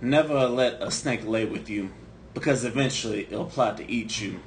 Never let a snake lay with you, because eventually it'll plot to eat you.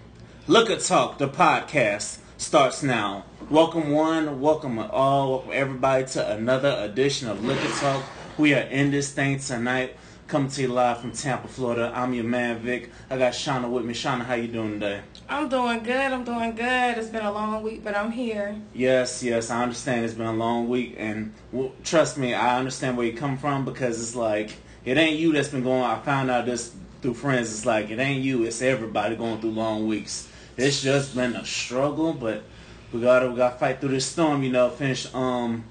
Liquor Talk, the podcast, starts now. Welcome one, welcome all, welcome everybody to another edition of Liquor Talk. We are in this thing tonight. Coming to you live from Tampa, Florida. I'm your man Vic. I got Shauna with me. Shauna, how you doing today? I'm doing good. I'm doing good. It's been a long week, but I'm here. Yes, yes, I understand. It's been a long week, and well, trust me, I understand where you come from because it's like it ain't you that's been going. I found out this through friends. It's like it ain't you. It's everybody going through long weeks. It's just been a struggle, but we gotta we gotta fight through this storm. You know, finish um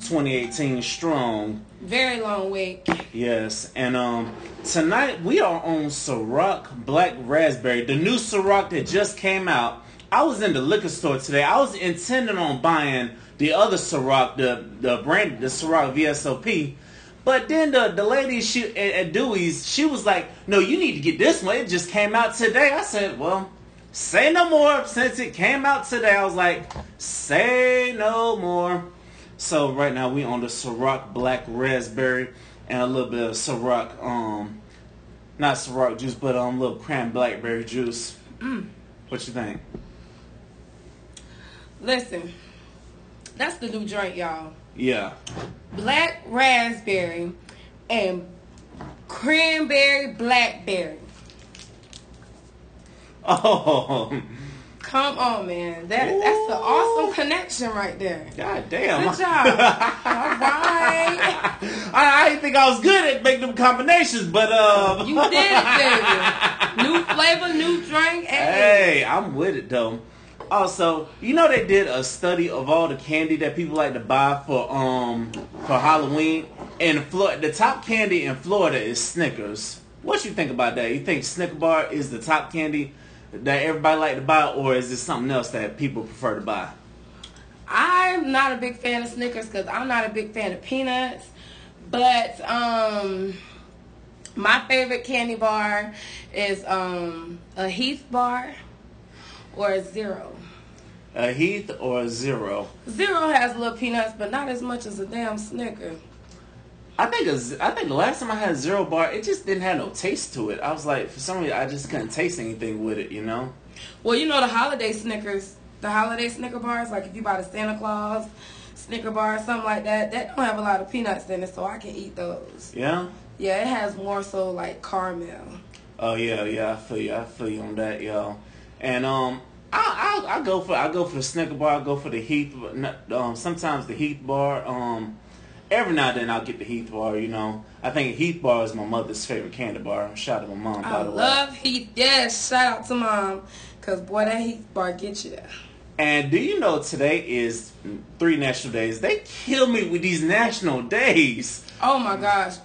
2018 strong. Very long week. Yes, and um tonight we are on Ciroc Black Raspberry, the new Ciroc that just came out. I was in the liquor store today. I was intending on buying the other Ciroc, the the brand, the Ciroc VSOP. But then the, the lady she at, at Dewey's, she was like, "No, you need to get this one. It just came out today." I said, "Well, say no more." Since it came out today, I was like, "Say no more." So right now we on the Ciroc Black Raspberry and a little bit of Ciroc, um, not Ciroc juice, but um, little cran blackberry juice. Mm. What you think? Listen, that's the new drink, y'all. Yeah. Black raspberry and cranberry blackberry. Oh, Come on, man. That that's an awesome connection right there. god damn. Good job. All right. I, I didn't think I was good at making them combinations, but uh, You did it, baby. New flavor, new drink. Hey. Hey, I'm with it though. Also, you know they did a study of all the candy that people like to buy for um for Halloween. And the top candy in Florida is Snickers. What you think about that? You think Snicker bar is the top candy that everybody like to buy, or is this something else that people prefer to buy? I'm not a big fan of Snickers because I'm not a big fan of peanuts. But um, my favorite candy bar is um, a Heath bar or a Zero. A Heath or a Zero? Zero has little peanuts, but not as much as a damn Snicker. I think a, I think the last time I had a Zero bar, it just didn't have no taste to it. I was like, for some reason, I just couldn't taste anything with it. You know? Well, you know the holiday Snickers, the holiday Snicker bars, like if you buy the Santa Claus Snicker bar, something like that, that don't have a lot of peanuts in it, so I can eat those. Yeah. Yeah, it has more so like caramel. Oh yeah, yeah, I feel you. I feel you on that, y'all. And um, I I, I go for I go for the Snicker bar. I go for the Heath. Um, sometimes the Heath bar. Um, every now and then I'll get the Heath bar. You know, I think Heath bar is my mother's favorite candy bar. Shout out to my mom, by I the way. love Heath. Yes, shout out to mom, cause boy, that Heath bar get you there. And do you know today is three national days? They kill me with these national days. Oh my gosh,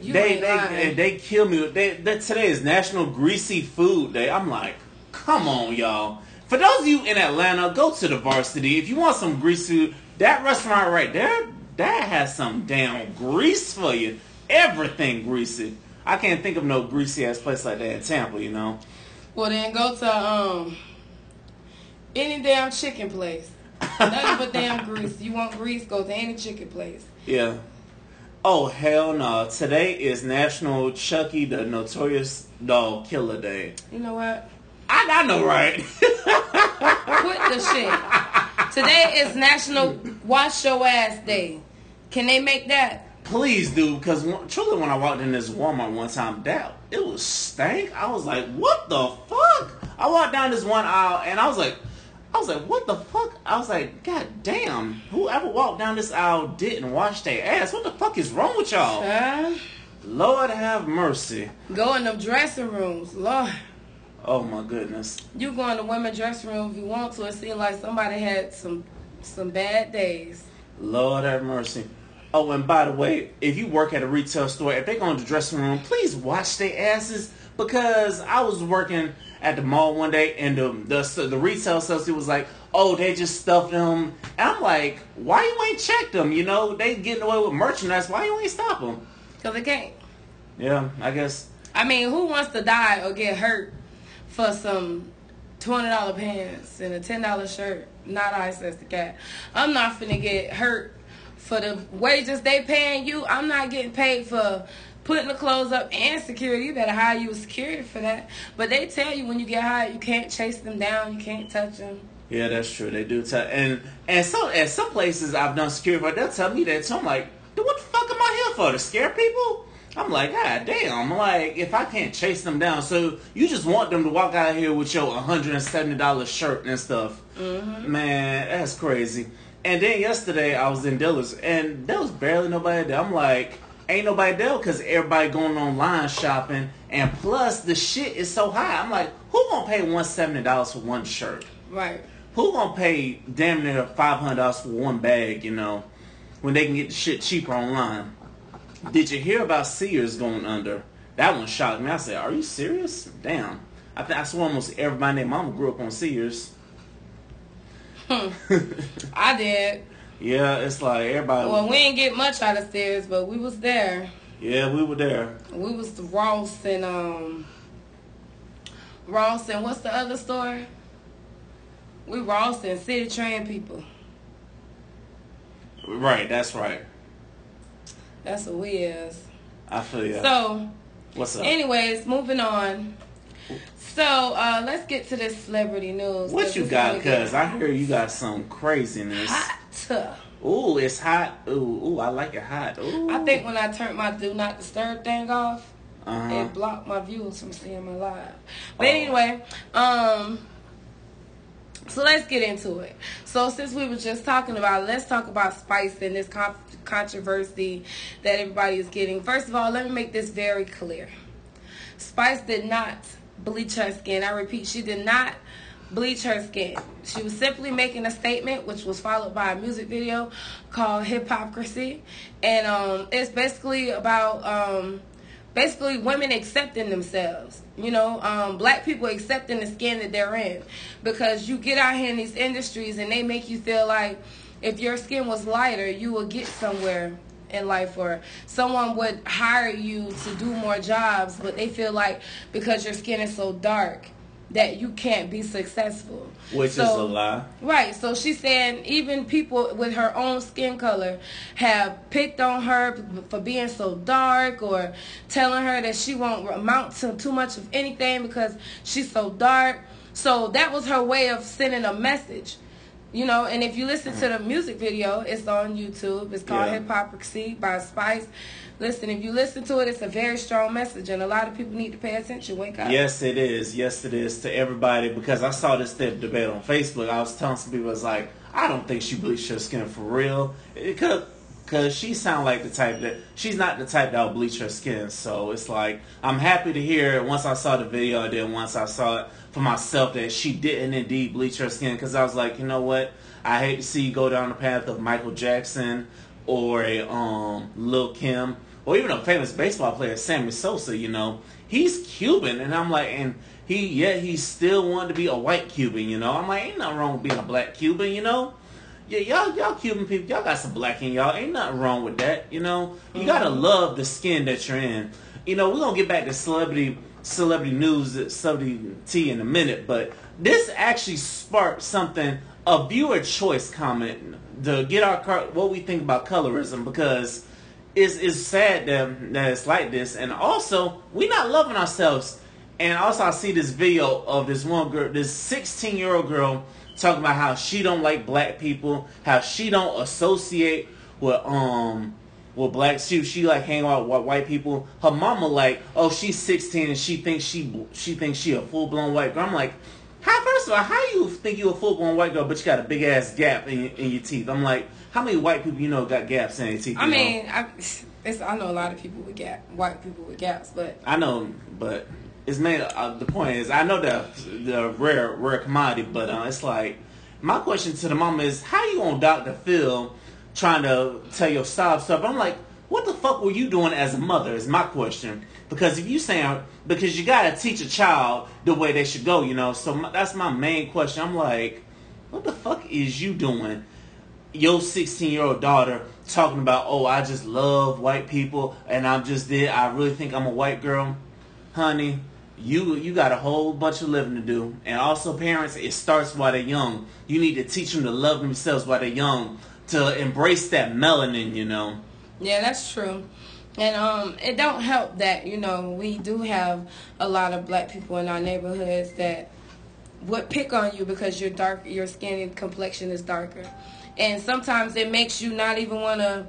you they they, lying. they kill me. with- They, today is National Greasy Food Day. I'm like, come on, y'all. For those of you in Atlanta, go to the Varsity. If you want some greasy food, that restaurant right there, that has some damn grease for you. Everything greasy. I can't think of no greasy ass place like that in Tampa. You know. well, then go to um any damn chicken place. Nothing but damn grease. You want grease? Go to any chicken place. Yeah. Oh hell no! Today is National Chucky the Notorious Dog Killer Day. You know what? I, I know, right? Quit the shit. Today is National Wash Your Ass Day. Can they make that? Please do, because truly, when I walked in this Walmart one time, that it was stank. I was like, "What the fuck?" I walked down this one aisle, and I was like, "I was like, what the fuck?" I was like, "God damn! Whoever walked down this aisle didn't wash their ass. What the fuck is wrong with y'all?" Huh? Lord have mercy. Go in them dressing rooms. Lord. Oh my goodness. You go in the women's dressing room if you want to. It seems like somebody had some some bad days. Lord have mercy. Oh, and by the way, if you work at a retail store, if they go in the dressing room, please wash their asses because I was working at the mall one day and the the, the retail associate was like, "Oh, they just stuffed them," and I'm like, "Why you ain't checked them? You know, they getting away with merchandise. Why you ain't stop them?" Because they can't. Yeah, I guess. I mean, who wants to die or get hurt for some $20 pants and a $10 shirt? Not I, says the cat. I'm not finna get hurt for the wages they paying you. I'm not getting paid for putting the clothes up and security. You better hire you a security for that. But they tell you when you get hired, you can't chase them down, you can't touch them. Yeah, that's true. They do tell, and and some at some places I've done security, but they'll tell me that. So I'm like, what the fuck am I here for? To scare people? I'm like, God damn! Like, if I can't chase them down, so you just want them to walk out here with your 170 dollars shirt and stuff? Mm-hmm. Man, that's crazy. And then yesterday I was in Dillard's, and there was barely nobody there. I'm like, ain't nobody there because everybody going online shopping, and plus the shit is so high. I'm like, who gonna pay 170 dollars for one shirt? Right. Who gonna pay damn near 500 dollars for one bag? You know, when they can get the shit cheaper online. Did you hear about Sears going under? That one shocked me. I said, "Are you serious?" Damn. I think I swear almost everybody named Mama grew up on Sears. Hmm. I did. Yeah, it's like everybody. Well, we didn't get much out of Sears, but we was there. Yeah, we were there. We was the Ross and um Ross and what's the other store? We Ross and Citi Trend people. Right, that's right. That's what we is. I feel you. So, what's up? Anyways, moving on. So uh, let's get to this celebrity news. What you got? Cause I hear you got some craziness. Hot. Ooh, it's hot. Ooh, ooh, I like it hot. Ooh. I think when I turned my do not disturb thing off, uh-huh. it blocked my viewers from seeing my live. But oh. anyway, um, so let's get into it. So since we were just talking about, let's talk about Spice and this con- controversy that everybody is getting. First of all, let me make this very clear. Spice did not bleach her skin. I repeat, she did not bleach her skin. She was simply making a statement, which was followed by a music video called Hypocrisy, and um, it's basically about um, basically women accepting themselves. You know, um, black people accepting the skin that they're in, because you get out here in these industries and they make you feel like if your skin was lighter, you will get somewhere in life or someone would hire you to do more jobs but they feel like because your skin is so dark that you can't be successful. Which so, is a lie. Right. So she's saying even people with her own skin color have picked on her for being so dark or telling her that she won't amount to too much of anything because she's so dark. So that was her way of sending a message. You know, and if you listen to the music video, it's on YouTube. It's called yeah. Hypocrisy by Spice. Listen, if you listen to it, it's a very strong message, and a lot of people need to pay attention. Wake up. Yes, it is. Yes, it is to everybody because I saw this debate on Facebook. I was telling some people, I was like, I don't think she bleached her skin for real. It could because she sound like the type that she's not the type that will bleach her skin. So it's like I'm happy to hear it once I saw the video, and then once I saw it for myself that she didn't indeed bleach her skin. Because I was like, you know what? I hate to see you go down the path of Michael Jackson or a um, Lil Kim or even a famous baseball player, Sammy Sosa. You know, he's Cuban, and I'm like, and he yeah, he still wanted to be a white Cuban. You know, I'm like, ain't nothing wrong with being a black Cuban. You know. Yeah, y'all, y'all Cuban people, y'all got some black in y'all. Ain't nothing wrong with that, you know. You gotta mm-hmm. love the skin that you're in. You know, we're gonna get back to celebrity, celebrity news, celebrity tea in a minute, but this actually sparked something a viewer choice comment to get our what we think about colorism because it's, it's sad that, that it's like this. And also we not loving ourselves. And also I see this video of this one girl this 16 year old girl talking about how she don't like black people how she don't associate with um with black she she like hang out with white people. Her mama like oh she's 16 and she thinks she she thinks she a full-blown white girl. I'm like how first of all, how you think you a full blown white girl, but you got a big ass gap in, in your teeth? I'm like, how many white people you know got gaps in their teeth? I mean, I, I know a lot of people with gap, white people with gaps, but I know, but it's made. Uh, the point is, I know the the rare rare commodity, but uh, it's like my question to the mama is, how you on Dr. Phil trying to tell your stop stuff? I'm like, what the fuck were you doing as a mother? Is my question. Because if you saying because you gotta teach a child the way they should go, you know. So my, that's my main question. I'm like, what the fuck is you doing? Your 16 year old daughter talking about, oh, I just love white people and I'm just did. I really think I'm a white girl, honey. You you got a whole bunch of living to do, and also parents. It starts while they're young. You need to teach them to love themselves while they're young, to embrace that melanin. You know. Yeah, that's true. And um, it don't help that you know we do have a lot of black people in our neighborhoods that would pick on you because your dark, your skin and complexion is darker, and sometimes it makes you not even want to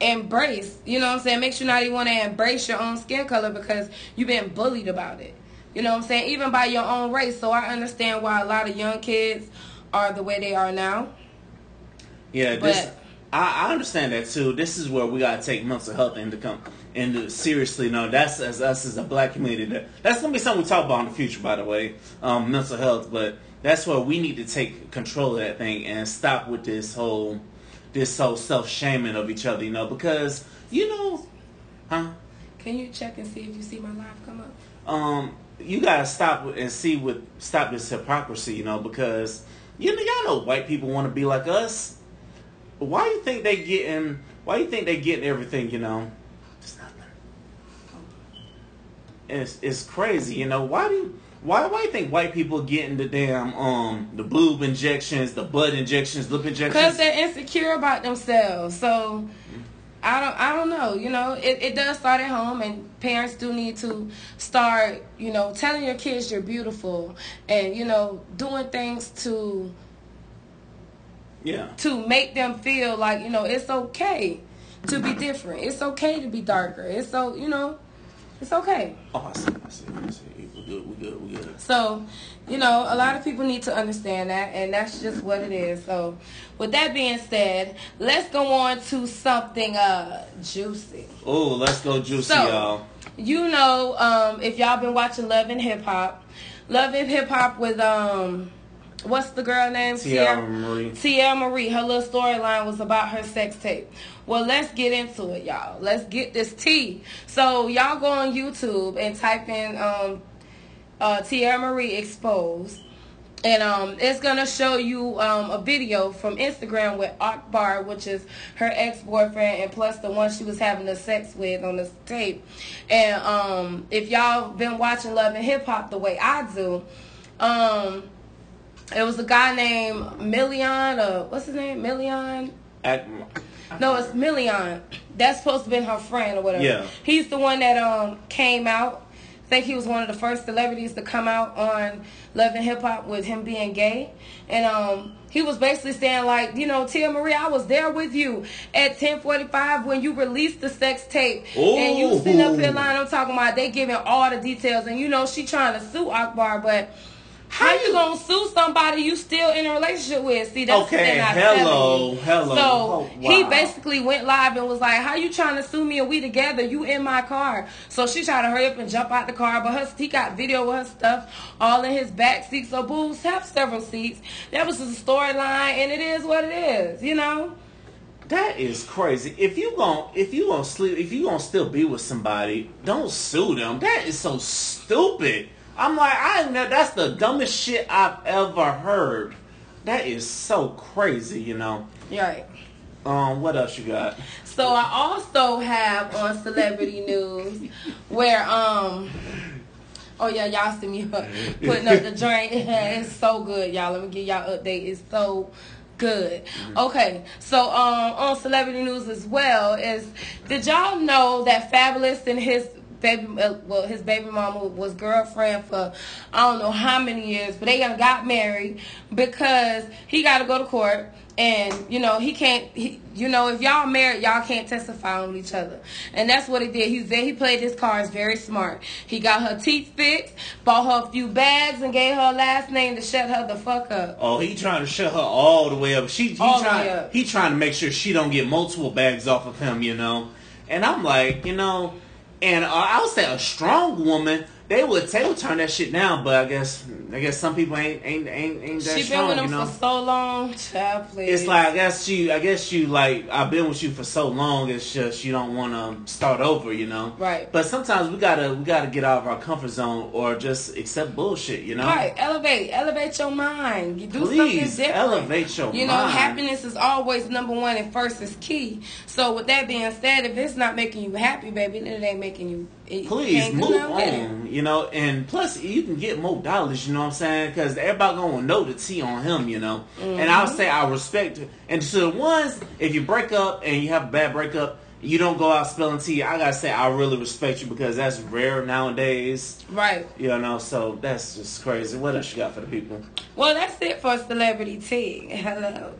embrace. You know what I'm saying? It makes you not even want to embrace your own skin color because you've been bullied about it. You know what I'm saying? Even by your own race. So I understand why a lot of young kids are the way they are now. Yeah, this I, I understand that too. This is where we gotta take mental health into come into seriously. No, that's as us as a black community. That, that's gonna be something we talk about in the future, by the way. Um, mental health, but that's where we need to take control of that thing and stop with this whole this whole self shaming of each other. You know, because you know, huh? Can you check and see if you see my live come up? Um, you gotta stop and see with stop this hypocrisy. You know, because you know y'all know white people want to be like us why do you think they getting? Why do you think they getting everything? You know, it's nothing. It's it's crazy. You know why do you, why why you think white people getting the damn um the boob injections, the butt injections, lip injections? Because they're insecure about themselves. So. I don't I don't know. You know, it, it does start at home and parents do need to start, you know, telling your kids you're beautiful and, you know, doing things to yeah. To make them feel like, you know, it's okay to be different. It's okay to be darker. It's so, you know, it's okay. Oh, I see, I see, I see. We're good, we're good, we're good. So, you know, a lot of people need to understand that, and that's just what it is. So, with that being said, let's go on to something uh juicy. Oh, let's go juicy, so, y'all. You know, um, if y'all been watching Love and Hip Hop, Love and Hip Hop with um what's the girl name? Teairra Mari. Teairra Mari. Her little storyline was about her sex tape. Well, let's get into it, y'all. Let's get this tea. So y'all go on YouTube and type in um, uh, Teairra Mari exposed. And um, it's gonna show you um, a video from Instagram with Akbar, which is her ex-boyfriend, and plus the one she was having the sex with on this tape. And um, if y'all been watching Love and Hip Hop the way I do, um, it was a guy named Million, or what's his name? Million? At, no, it's Million. That's supposed to be her friend or whatever. Yeah. He's the one that um came out. I think he was one of the first celebrities to come out on Love and Hip Hop with him being gay. And um he was basically saying like, you know, Tia Marie, I was there with you at 10:45 when you released the sex tape, Ooh. and you sitting up here lying. I'm talking about they giving all the details, and you know she trying to sue Akbar, but how you gonna sue somebody you still in a relationship with? See, that's okay. Hello, hello. So oh, wow. he basically went live and was like, "How you trying to sue me and we together? You in my car?" So she tried to hurry up and jump out the car, but her he got video of her stuff all in his back seat. So booze have several seats. That was just a storyline, and it is what it is, you know. That is crazy. If you gon' if you gonna sleep, if you gonna still be with somebody, don't sue them. That is so stupid. I'm like, I know that's the dumbest shit I've ever heard. That is so crazy, you know. Right. Um, what else you got? So I also have on celebrity news where um Oh yeah, y'all see me putting up the joint. it's so good, y'all. Let me give y'all update. It's so good. Okay, so um on celebrity news as well is did y'all know that Fabolous and his baby, uh, well, his baby mama was girlfriend for I don't know how many years, but they got married because he got to go to court and you know he can't he, you know if y'all married y'all can't testify on each other. And that's what he did. He's very he played his cards very smart. He got her teeth fixed bought her a few bags and gave her a last name to shut her the fuck up. Oh he trying to shut her all the way up. She he all trying he trying to make sure she don't get multiple bags off of him you know? And i'm like you know and uh, I would say a strong woman, they would they would turn that shit down. But I guess I guess some people ain't ain't ain't, ain't that she strong. been with him you know? for so long, child, please. It's like I guess you I guess you like I've been with you for so long. It's just you don't want to start over, you know. Right. But sometimes we gotta we gotta get out of our comfort zone or just accept bullshit, you know. Right. Elevate, elevate your mind. You do Please, something different. elevate your You know, mind. happiness is always number one and first is key. So with that being said, if it's not making you happy, baby, then it ain't making you. It, Please move on. You know, and plus you can get more dollars. You know what I'm saying? Because everybody gonna know the tea on him. You know, mm-hmm. and I'll say I respect and to the ones if you break up and you have a bad breakup you don't go out spilling tea. I gotta say, I really respect you because that's rare nowadays. Right. You know, so that's just crazy. What else you got for the people? Well, that's it for celebrity tea. Hello.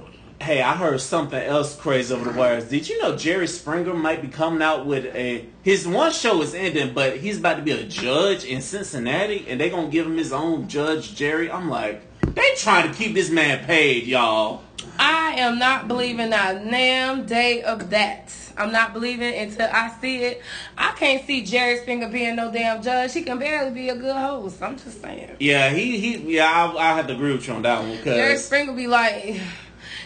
Hey, I heard something else crazy over the wires. Did you know Jerry Springer might be coming out with a his one show is ending, but he's about to be a judge in Cincinnati, and they gonna give him his own judge, Jerry. I'm like, they trying to keep this man paid, y'all. I am not believing that damn day of that. I'm not believing until I see it. I can't see Jerry Springer being no damn judge. He can barely be a good host. I'm just saying. Yeah, he he. Yeah, I, I have to agree with you on that one because Jerry Springer be like.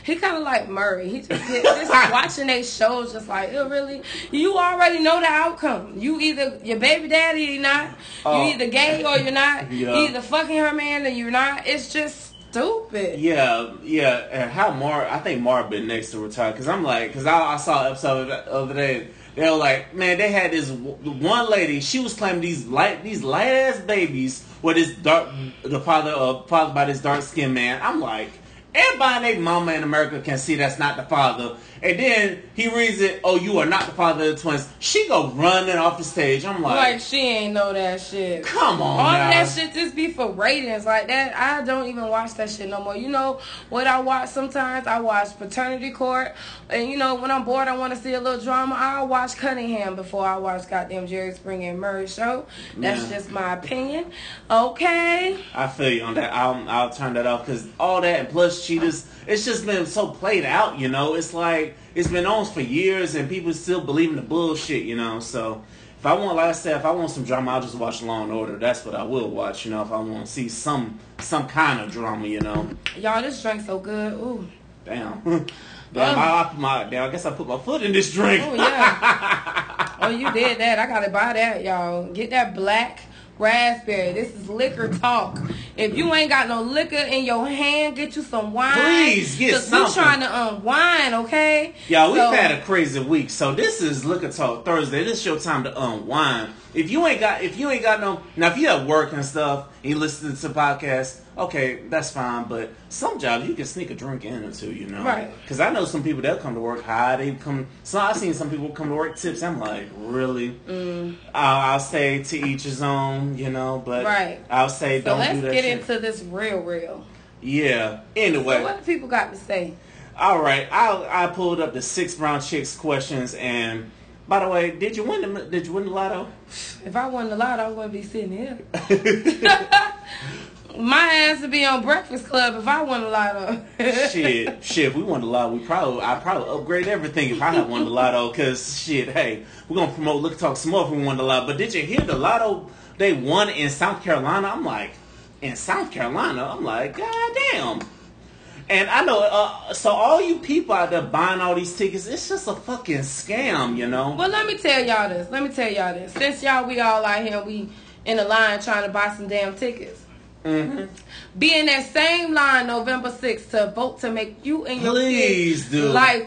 He kind of like Maury. He just just watching they shows, just like, oh, really? You already know the outcome. You either your baby daddy or not. Oh. You either gay or you're not. Yeah. You either fucking her man or you're not. It's just stupid. Yeah, yeah, and how Mar? I think Mar been next to retire because I'm like, because I, I saw an episode the other day. They were like, man, they had this one lady. She was claiming these light, these light ass babies were this dark, the father of fathered by this dark skinned man. I'm like, everybody and their mama in America can see that's not the father. And then he reads it, oh, you are not the father of the twins. She go running off the stage. I'm like, Like she ain't know that shit. come on, All now. that shit just be for ratings like that. I don't even watch that shit no more. You know what I watch sometimes? I watch Paternity Court, and you know when I'm bored, I want to see a little drama. I watch Cunningham before I watch goddamn Jerry Springer and Maury show. That's just my opinion. Okay. I feel you on that. I'll I'll turn that off because all that and plus cheaters, it's just been so played out. You know, it's like it's been on for years and people still believe in the bullshit. You know, so if I want, like I said, if I want some drama, I'll just watch Law and Order. That's what I will watch. You know, if I want to see some some kind of drama. You know, Y'all, this drink so good. Ooh. damn, damn. I, I my damn. I guess I put my foot in this drink. Oh yeah. oh, you did that. I gotta buy that, y'all. Get that black raspberry. This is liquor talk. If you ain't got no liquor in your hand, get you some wine. Please, get 'Cause we something. trying to unwind, um, okay? Y'all, we've had a crazy week. So this is Liquor Talk Thursday. This is your time to unwind. If you ain't got, if you ain't got no, now if you at work and stuff, and you listen to podcasts, okay, that's fine. But some jobs you can sneak a drink in or two, you know, Right. Because I know some people that come to work high. They come. So I've seen some people come to work tips. I'm like, really? Mm. I'll, I'll say to each his own, you know. But Right. I'll say So don't let's do that get shit. into this real, real. yeah. So Anyway. what do people got to say? All right, I I pulled up the six brown chicks questions, and by the way, did you win the did you win the lotto? If I won the lotto, I wouldn't be sitting here. My ass would be on Breakfast Club if I won the lotto. shit, shit. If we won the lotto, we probably I probably upgrade everything if I had won the lotto. Cause shit, hey, we're gonna promote Liquor Talk some more if we won the lotto. But did you hear the lotto they won in South Carolina? I'm like, in South Carolina, I'm like, god damn. And I know, uh, so all you people out there buying all these tickets, it's just a fucking scam, you know. Well, let me tell y'all this. Let me tell y'all this. Since y'all, we all out here, we in the line trying to buy some damn tickets. hmm Be in that same line November 6th to vote to make you and your Please kids do. life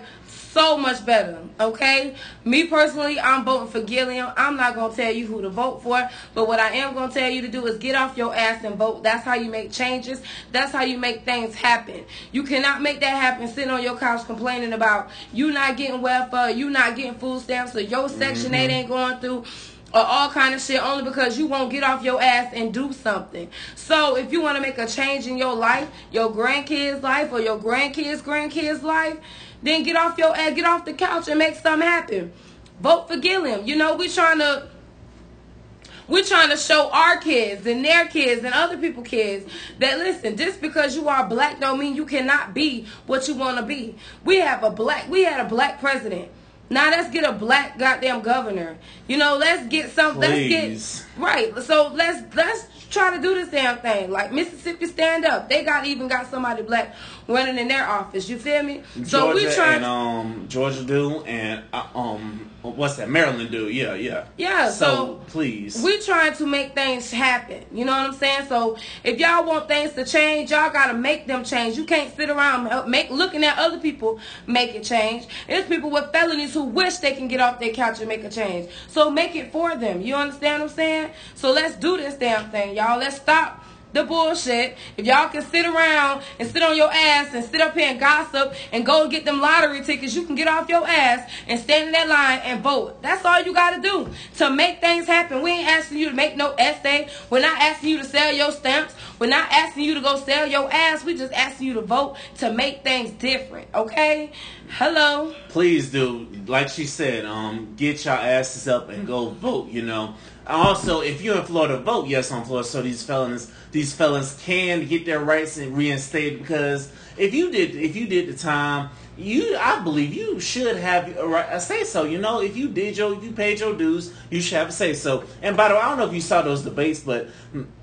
so much better. Okay? Me personally, I'm voting for Gillum. I'm not gonna tell you who to vote for, but what I am gonna tell you to do is get off your ass and vote. That's how you make changes. That's how you make things happen. You cannot make that happen sitting on your couch complaining about you not getting welfare, you not getting food stamps, or your section 8 mm-hmm. ain't going through or all kind of shit only because you won't get off your ass and do something. So if you want to make a change in your life, your grandkids' life, or your grandkids' grandkids' life, then get off your ass, get off the couch and make something happen. Vote for Gillum. You know, we're trying to we're trying to show our kids and their kids and other people's kids that listen, just because you are black don't mean you cannot be what you want to be. We have a black we had a black president. Now let's get a black goddamn governor. You know, let's get some Please. let's get right. So let's let's try to do this damn thing. Like Mississippi stand up. They got even got somebody black running in their office. You feel me? So Georgia we trying and um Georgia do and uh, um what's that Maryland do? Yeah, yeah. Yeah, So, so please, we trying to make things happen. You know what I'm saying? So if y'all want things to change, y'all gotta make them change. You can't sit around uh, make looking at other people make it change. There's people with felonies who wish they can get off their couch and make a change. So make it for them. You understand what I'm saying? So let's do this damn thing, y'all. Let's stop the bullshit, if y'all can sit around and sit on your ass and sit up here and gossip and go get them lottery tickets, you can get off your ass and stand in that line and vote. That's all you gotta do to make things happen. We ain't asking you to make no essay. We're not asking you to sell your stamps. We're not asking you to go sell your ass. We just asking you to vote to make things different. Okay? Hello. Please do, like she said, um, get your asses up and go vote. You know. Also, if you're in Florida, vote yes on Florida, so these felons, these felons can get their rights reinstated. Because if you did, if you did the time you I believe you should have a, right, a say so. You know, if you did your if you paid your dues, you should have a say so. And by the way, I don't know if you saw those debates, but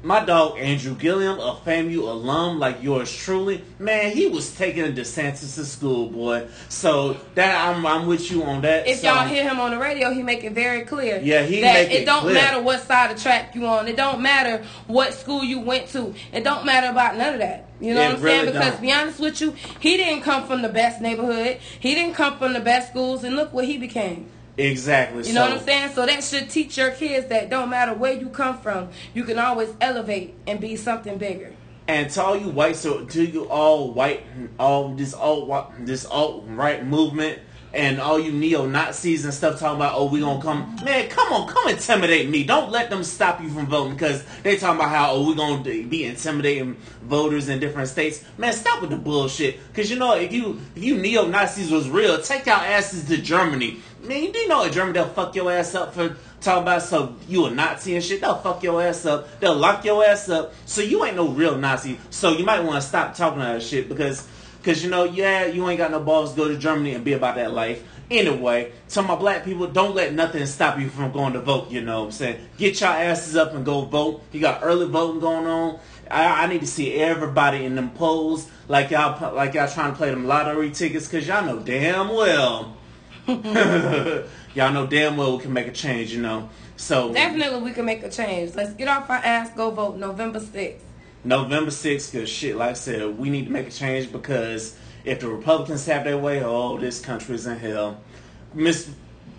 my dog Andrew Gillum, a FAMU alum like yours truly, man, he was taking DeSantis to school, boy. So that I'm I'm with you on that. If so, y'all hear him on the radio, he make it very clear. Yeah, he that make it, it don't clear. matter what side of track you on. It don't matter what school you went to. It don't matter about none of that. You know It what I'm really saying? Because don't. be honest with you, he didn't come from the best neighborhood. He didn't come from the best schools, and look what he became. exactly. You know what I'm saying? So that should teach your kids that don't matter where you come from, you can always elevate and be something bigger. And to all you white, so to you all white, all this all this alt right movement, and all you neo Nazis and stuff talking about, oh, we gonna come, man, come on, come intimidate me. Don't let them stop you from voting because they talking about how oh we gonna be intimidating voters in different states. Man, stop with the bullshit. Because you know if you if you neo Nazis was real, take your asses to Germany. Man, you do know in Germany they'll fuck your ass up for talking about so you a Nazi and shit. They'll fuck your ass up. They'll lock your ass up. So you ain't no real Nazi. So you might want to stop talking that shit because because you know yeah you ain't got no balls to go to Germany and be about that life. Anyway, to my black people, don't let nothing stop you from going to vote. You know what I'm saying? Get your asses up and go vote. You got early voting going on. I, I need to see everybody in them polls like y'all like y'all trying to play them lottery tickets because y'all know damn well y'all know damn well we can make a change, you know. So Definitely, we can make a change. Let's get off our ass. Go vote November 6th. November 6th, because shit, like I said, we need to make a change because if the Republicans have their way, oh, this country's in hell. Miss,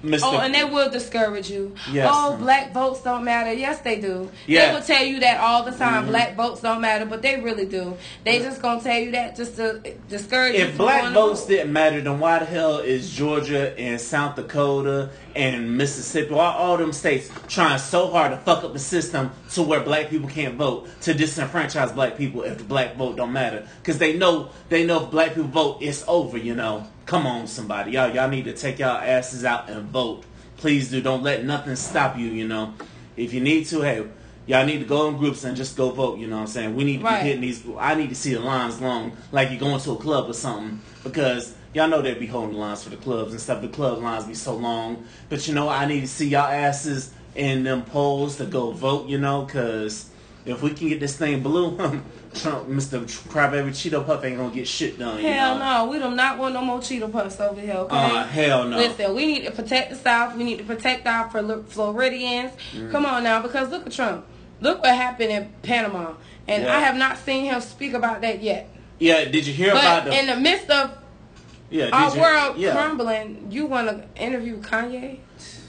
Mr. Oh, and they will discourage you. Yes. Oh, black votes don't matter. Yes, they do. Mm-hmm. They will tell you that all the time. Black votes don't matter, but they really do. They just gonna tell you that just to discourage you. if black votes vote. didn't matter, then why the hell is Georgia and South Dakota and Mississippi, all, all them states, trying so hard to fuck up the system to where black people can't vote to disenfranchise black people if the black vote don't matter? Because they know they know if black people vote, it's over. You know, come on, somebody, y'all y'all need to take y'all asses out and vote. Please do. Don't let nothing stop you. You know, if you need to, hey. Y'all need to go in groups and just go vote. You know what I'm saying? We need to Right. be hitting these. I need to see the lines long, like you're going to a club or something, because y'all know they'd be holding lines for the clubs and stuff. The club lines be so long, but you know I need to see y'all asses in them polls to go vote. You know, because if we can get this thing blue, Trump, Mr. Crybaby Cheeto Puff ain't gonna get shit done. you Hell know? no, we do not want no more Cheeto puffs over here. Okay. Uh, hell no. Listen, we need to protect the South. We need to protect our Flor- Floridians. Mm. Come on now, because look at Trump. Look what happened in Panama, and Yeah. I have not seen him speak about that yet. Yeah, did you hear about But the? in the midst of yeah, our you, world yeah. crumbling, you want to interview Kanye?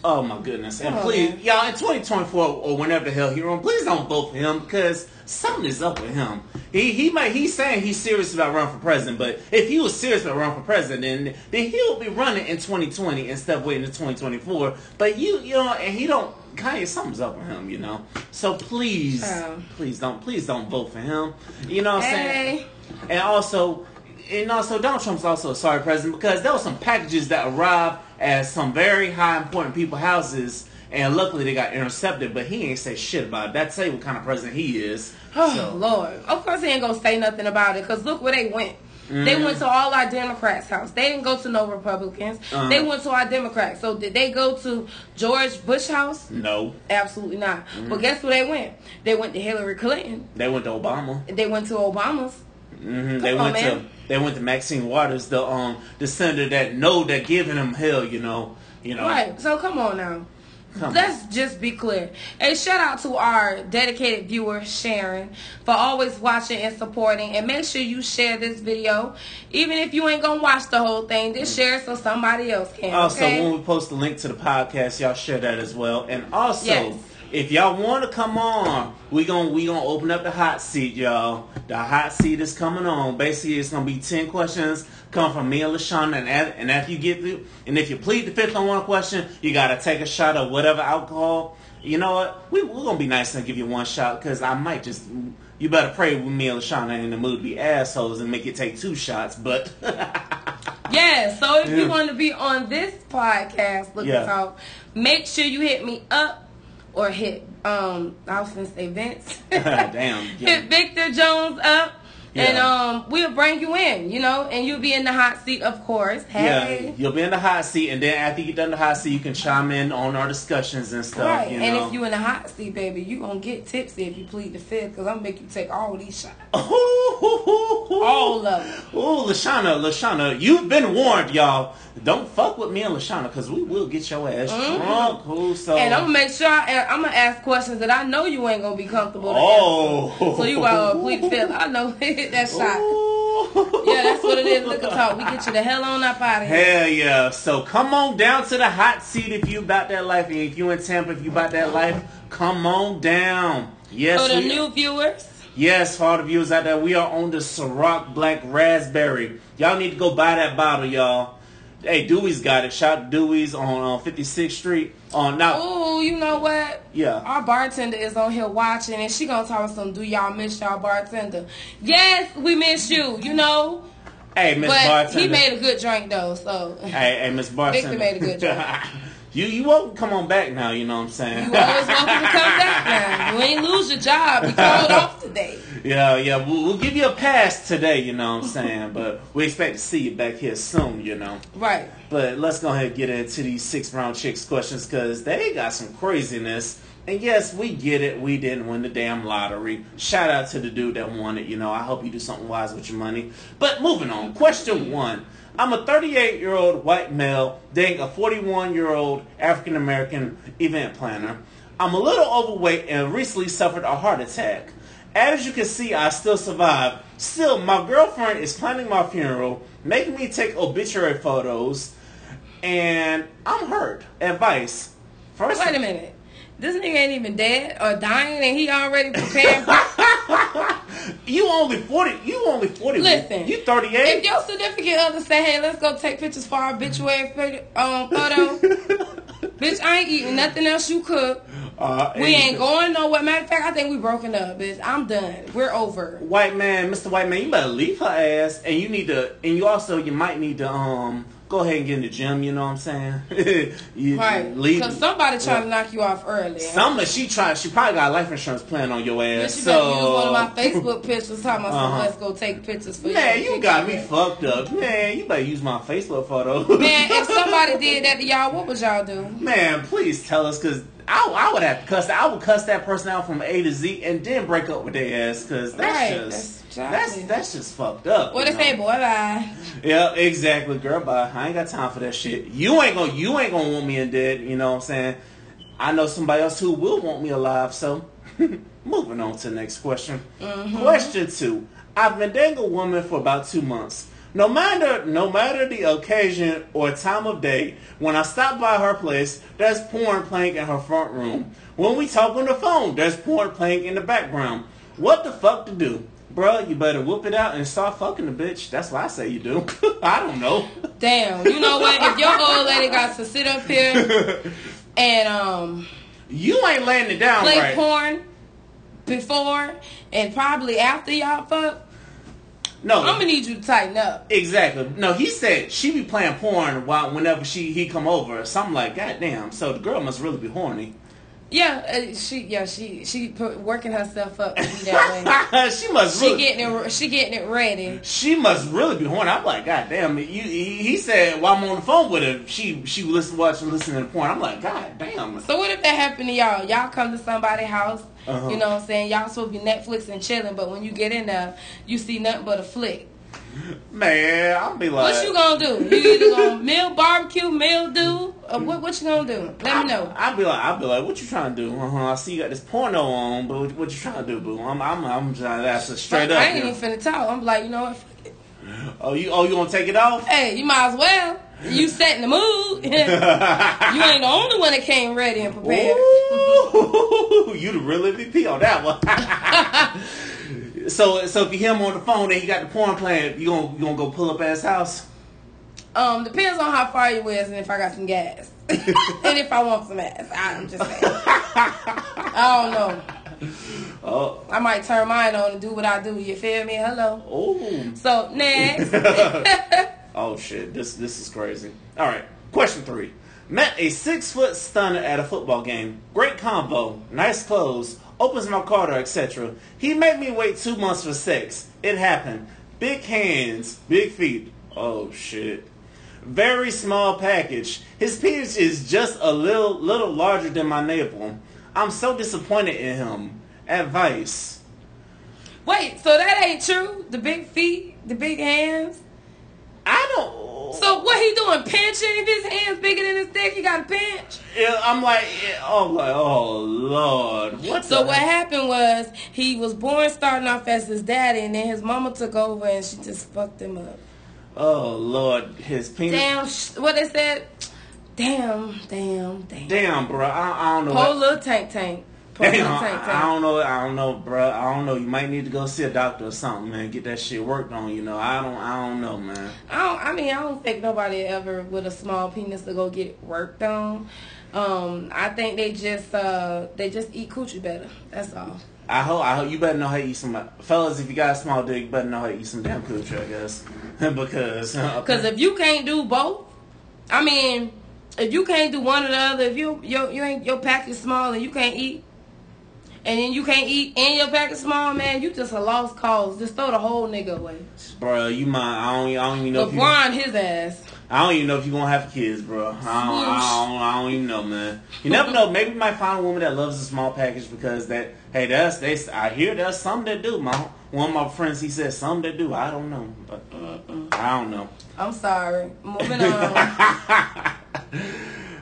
Oh my goodness! And on, please, man. y'all, in 2024 or whenever the hell he run, please don't vote for him because something is up with him. He he might he's saying he's serious about running for president, but if he was serious about running for president, then, then he'll be running in 2020 instead of waiting to 2024. But you you know, and he don't. Kanye, something's up with him, you know. So please, Oh. please don't, please don't vote for him. You know what I'm saying? And also, and also, Donald Trump's also a sorry president because there were some packages that arrived at some very high important people houses, and luckily they got intercepted. But he ain't say shit about it. That tell you what kind of president he is. oh So, Lord, of course he ain't gonna say nothing about it. Cause look where they went. They Mm-hmm. went to all our Democrats' house. They didn't go to no Republicans. Uh-huh. They went to our Democrats. So did they go to George Bush house? no, Absolutely not. Mm-hmm. But guess where they went? They went to Hillary Clinton. they went to Obama. They went to Obama's. Hmm They on, went to they went to Maxine Waters, the um the senator that know that giving him hell. You know, you know. Right. So come on now. Come Let's just be clear. A shout out to our dedicated viewer Sharon for always watching and supporting. And make sure you share this video, even if you ain't gonna watch the whole thing. Just share it so somebody else can. Also, okay? when we post the link to the podcast, y'all share that as well. And also, Yes. If y'all want to come on, we gonna we gonna open up the hot seat, y'all. The hot seat is coming on. Basically, it's gonna be ten questions come from me and Lashana, and and after you get through, and if you plead the fifth on one question, you gotta take a shot of whatever alcohol. You know what? We, we're gonna be nice and give you one shot because I might just. You better pray with me and Lashana in the mood to be assholes and make it take two shots, but. yeah, so if yeah. you want to be on this podcast, look yeah. talk, make sure you hit me up or hit um I was gonna say Vince. Damn. hit Victor Jones up. Yeah. And um, we'll bring you in, you know, and you'll be in the hot seat, of course. Hey. Yeah, you'll be in the hot seat, and then after you get done the hot seat, you can chime in on our discussions and stuff. Right, you know? and if you're in the hot seat, baby, you gonna get tipsy if you plead the fifth, because I'm gonna make you take all these shots, all of them. Oh, Lashana, Lashana, you've been warned, y'all. Don't fuck with me and Lashana, because we will get your ass mm-hmm. drunk. Ooh, so. And I'm gonna make sure I, I'm gonna ask questions that I know you ain't gonna be comfortable. oh, answer. so you gotta plead the fifth. I know hit that shot. yeah, that's what it is. Liquor talk. We get you the hell on up out of here. Hell yeah. So come on down to the hot seat if you about that life. And if you in Tampa, if you about that life, come on down. Yes. For the we, new viewers. Yes, for all the viewers out there, we are on the Ciroc Black Raspberry. Y'all need to go buy that bottle, y'all. Hey, Dewey's got it. Shot Dewey's on uh, on 56th Street. On now. Oh, you know what? Yeah. Our bartender is on here watching, and she gonna tell us some. Do y'all miss y'all bartender? Yes, we miss you. You know. Hey, Miss Bartender. He made a good drink though, so. Hey, hey, Miss Bartender. Victor made a good drink. You you won't come on back now, you know what I'm saying? You always welcome to come back now. You ain't lose your job. You called off today. Yeah, yeah. We'll, we'll, give you a pass today, you know what I'm saying? but we expect to see you back here soon, you know. Right. But let's go ahead and get into these six brown chicks questions because they got some craziness. And yes, we get it. We didn't win the damn lottery. Shout out to the dude that won it. You know, I hope you do something wise with your money. But moving on. Question one. I'm a 38 year old white male dating a 41 year old African American event planner. I'm a little overweight and recently suffered a heart attack. As you can see, I still survived. Still, my girlfriend is planning my funeral, making me take obituary photos, and I'm hurt. Advice. First, wait a minute. This nigga ain't even dead or dying, and he already preparing. you only forty. You only forty. Listen, you thirty eight. If your significant other say, "Hey, let's go take pictures for our obituary um, photo," bitch, I ain't eating nothing else you cook. Uh, we ain't going nowhere. Matter of fact, I think we broken up, bitch. I'm done. We're over. White man, Mr. White man, you better leave her ass, and you need to, and you also you might need to um go ahead and get in the gym. You know what I'm saying? you, right. Because somebody trying to knock you off early. Somebody she tried. She probably got a life insurance plan on your ass. she so use one of my Facebook pictures. Talking about uh-huh. let's go take pictures for man, you. Man, you got me fucked up. Man, you better use my Facebook photo. man, if somebody did that to y'all, what would y'all do? Man, please tell us because I, I would have to cuss. I would cuss that person out from A to Z and then break up with their ass because that's right. just that's, that's that's just fucked up. What if they boy bye? Yeah, exactly, girl. Bye. I ain't got time for that shit. You ain't gonna you ain't gonna want me in dead. You know what I'm saying? I know somebody else who will want me alive. So, moving on to the next question. Mm-hmm. Question two. I've been dating a woman for about two months. No matter no matter the occasion or time of day, when I stop by her place, there's porn playing in her front room. When we talk on the phone, there's porn playing in the background. What the fuck to do? Bruh, you better whoop it out and start fucking the bitch. That's what I say you do. I don't know. Damn. You know what? If your old lady got to sit up here and um You ain't laying it down play right. porn before and probably after y'all fuck, no, I'm gonna need you to tighten up. Exactly. No, he said she be playing porn while whenever she he come over. So I'm like, God damn. So the girl must really be horny. Yeah, uh, she yeah she she put, working herself up to be that way. she must. She really, getting it. She getting it ready. She must really be horny. I'm like, God damn. You, he, he said while I'm on the phone with her, she she listen watching listening to the porn. I'm like, God damn. So what if that happened to y'all? Y'all come to somebody's house. Uh-huh. You know what I'm saying? Y'all supposed to be Netflix and chilling, but when you get in there, you see nothing but a flick. Man, I'll be like, what you gonna do? You either gonna meal barbecue, meal do, or what? What you gonna do? Let I, me know. I'll be like, I'll be like, what you trying to do? Uh huh. I see you got this porno on, but what, you trying to do, boo? I'm, I'm, I'm trying to ask straight up. I ain't even finna talk. I'm like, you know what? Oh, you, oh, you gonna take it off? Hey, you might as well. You setting the mood. you ain't the only one that came ready and prepared. Ooh, you the real MVP on that one. So, so if you hear him on the phone and he got the porn playing, you gonna you gonna go pull up at his house? Um, depends on how far you is and if I got some gas. and if I want some ass. I'm just saying. I don't know. Oh, I might turn mine on and do what I do. You feel me? Hello. oh, So next. oh shit! This this is crazy. All right, question three. Met a six foot stunner at a football game. Great combo, nice clothes, opens my car door, etc. He made me wait two months for sex. It happened. Big hands, big feet. Oh shit. Very small package. His penis is just a little little larger than my navel. I'm so disappointed in him. Advice. Wait, so that ain't true? The big feet, the big hands. I don't. So what he doing? Pinching? If his hands bigger than his dick, he got to pinch. Yeah, I'm like, yeah, oh, like, oh Lord, what? So the what happened was he was born starting off as his daddy, and then his mama took over and she just fucked him up. Oh Lord, his penis. Damn, what they said? Damn, damn, damn. Damn, bro, I, I don't know. Whole what- little tank tank. Damn, I, I don't know. I don't know, bro. I don't know. You might need to go see a doctor or something, man. Get that shit worked on. You know, I don't. I don't know, man. I don't. I mean, I don't think nobody ever with a small penis to go get worked on. Um, I think they just uh they just eat coochie better. That's all. I hope. I hope you better know how to eat some. Fellas, if you got a small dick, you better know how to eat some damn coochie, I guess, because. Because if you can't do both, I mean, if you can't do one or the other, if you your you ain't your pack is small and you can't eat, and then you can't eat and your pack is small, man, you just a lost cause. Just throw the whole nigga away. bro, you might. I don't. I don't even know. If you, LeBron his ass. I don't even know if you're gonna have kids, bro. I don't, I don't, I don't even know, man. You never know. Maybe you might find a woman that loves a small package because that. Hey, that's they. I hear there's some that do. My one of my friends, he said some that do. I don't know, but uh, I don't know. I'm sorry. Moving on.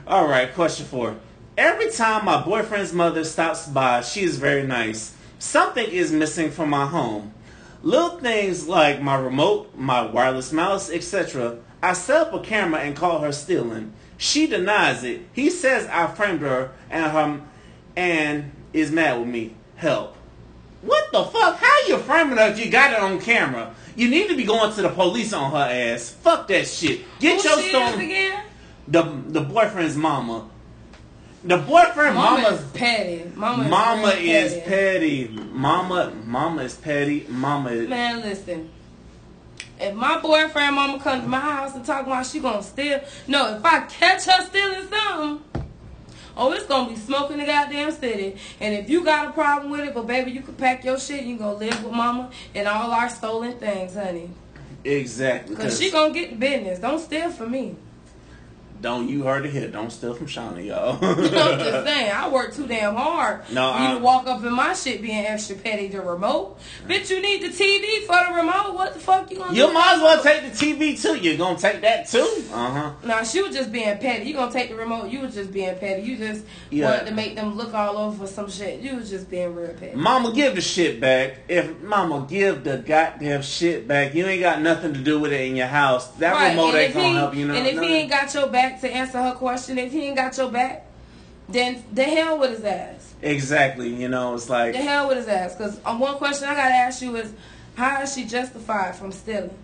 All right, question four. Every time my boyfriend's mother stops by, she is very nice. Something is missing from my home. Little things like my remote, my wireless mouse, etc. I set up a camera and call her stealing. She denies it. He says I framed her and her and is mad with me. Help. What the fuck? How you framing her if you got it on camera? You need to be going to the police on her ass. Fuck that shit. Get Who your again? The the boyfriend's mama. The boyfriend Mama mama's is petty. Mama, is, mama real is petty. petty. Mama mama is petty. Mama is Man, listen. If my boyfriend mama come to my house and talk about she gonna steal, no, if I catch her stealing something, oh, it's gonna be smoking the goddamn city. And if you got a problem with it, but baby, you can pack your shit. You can go live with mama and all our stolen things, honey. exactly. Cause she gonna get the business. Don't steal from me. Don't you heard it here. Don't steal from Shawnee, y'all. I'm just saying, I work too damn hard No, for you to walk up in my shit being extra petty. to remote, bitch, you need the TV for the remote. What the fuck you gonna do? you might as well take the TV too. You gonna take that too? Uh huh. Nah, she was just being petty. You gonna take the remote? You was just being petty. You just Yeah. wanted to make them look all over for some shit. You was just being real petty. Mama, give the shit back. If Mama give the goddamn shit back, you ain't got nothing to do with it in your house. That Right, remote ain't gonna he- help you. Know, And if nothing. he ain't got your back to answer her question, if he ain't got your back, then the hell with his ass. exactly, you know, it's like The hell with his ass. Because um, one question I gotta ask you is, how is she justified from stealing?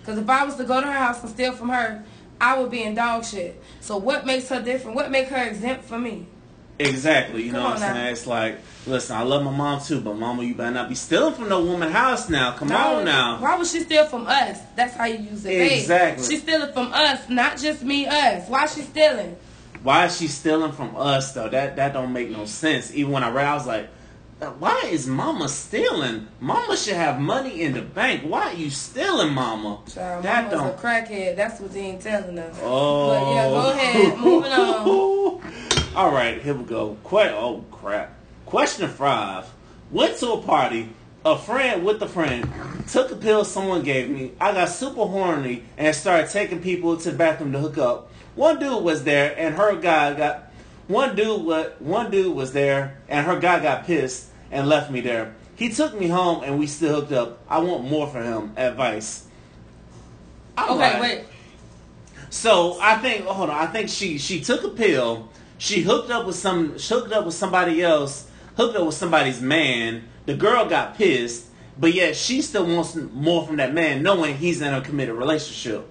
Because if I was to go to her house and steal from her, I would be in dog shit. So what makes her different? What make her exempt from me? Exactly, you know what I'm now. saying? It's like, listen, I love my mom too, but mama, you better not be stealing from no woman house now. Come on now. Why would she steal from us? That's how you use it. Exactly. She's stealing from us, not just me, us. Why she stealing? Why is she stealing from us though? That that don't make no sense. Even when I read, I was like, why is mama stealing? Mama should have money in the bank. Why are you stealing, mama? Child, that mama's don't. a crackhead. That's what they ain't telling us. Oh. But yeah, go oh. ahead. Moving on. All right, here we go. Que- oh crap. Question five. Went to a party. A friend with a friend took a pill someone gave me. I got super horny and started taking people to the bathroom to hook up. One dude was there and her guy got. One dude what one dude was there and her guy got pissed and left me there. He took me home and we still hooked up. I want more for him. Advice. I'm Okay, like- wait. So I think hold on, I think she she took a pill. She hooked up with some hooked up with somebody else. Hooked up with somebody's man. The girl got pissed, but yet she still wants more from that man, knowing he's in a committed relationship.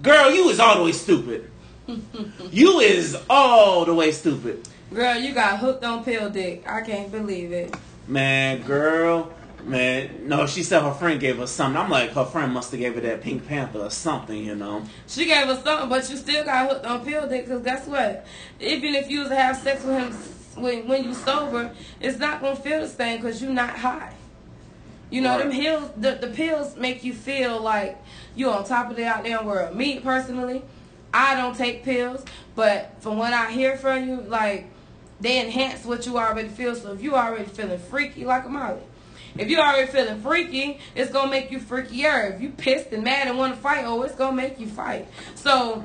Girl, you is all the way stupid. you is all the way stupid. Girl, you got hooked on pill dick. I can't believe it. Man, girl, man, no, she said her friend gave her something. I'm like, her friend must have gave her that Pink Panther or something, you know. She gave her something, but you still got hooked on pill dick. Cause guess what? Even if you was to have sex with him when when you sober, it's not gonna feel the same because you're not high. You know, Right. them pills, the, the pills make you feel like you're on top of the out there world. Me personally, I don't take pills, but from what I hear from you, like they enhance what you already feel. So if you already feeling freaky like a molly, if you already feeling freaky, it's gonna make you freakier. If you pissed and mad and want to fight, oh, it's gonna make you fight. So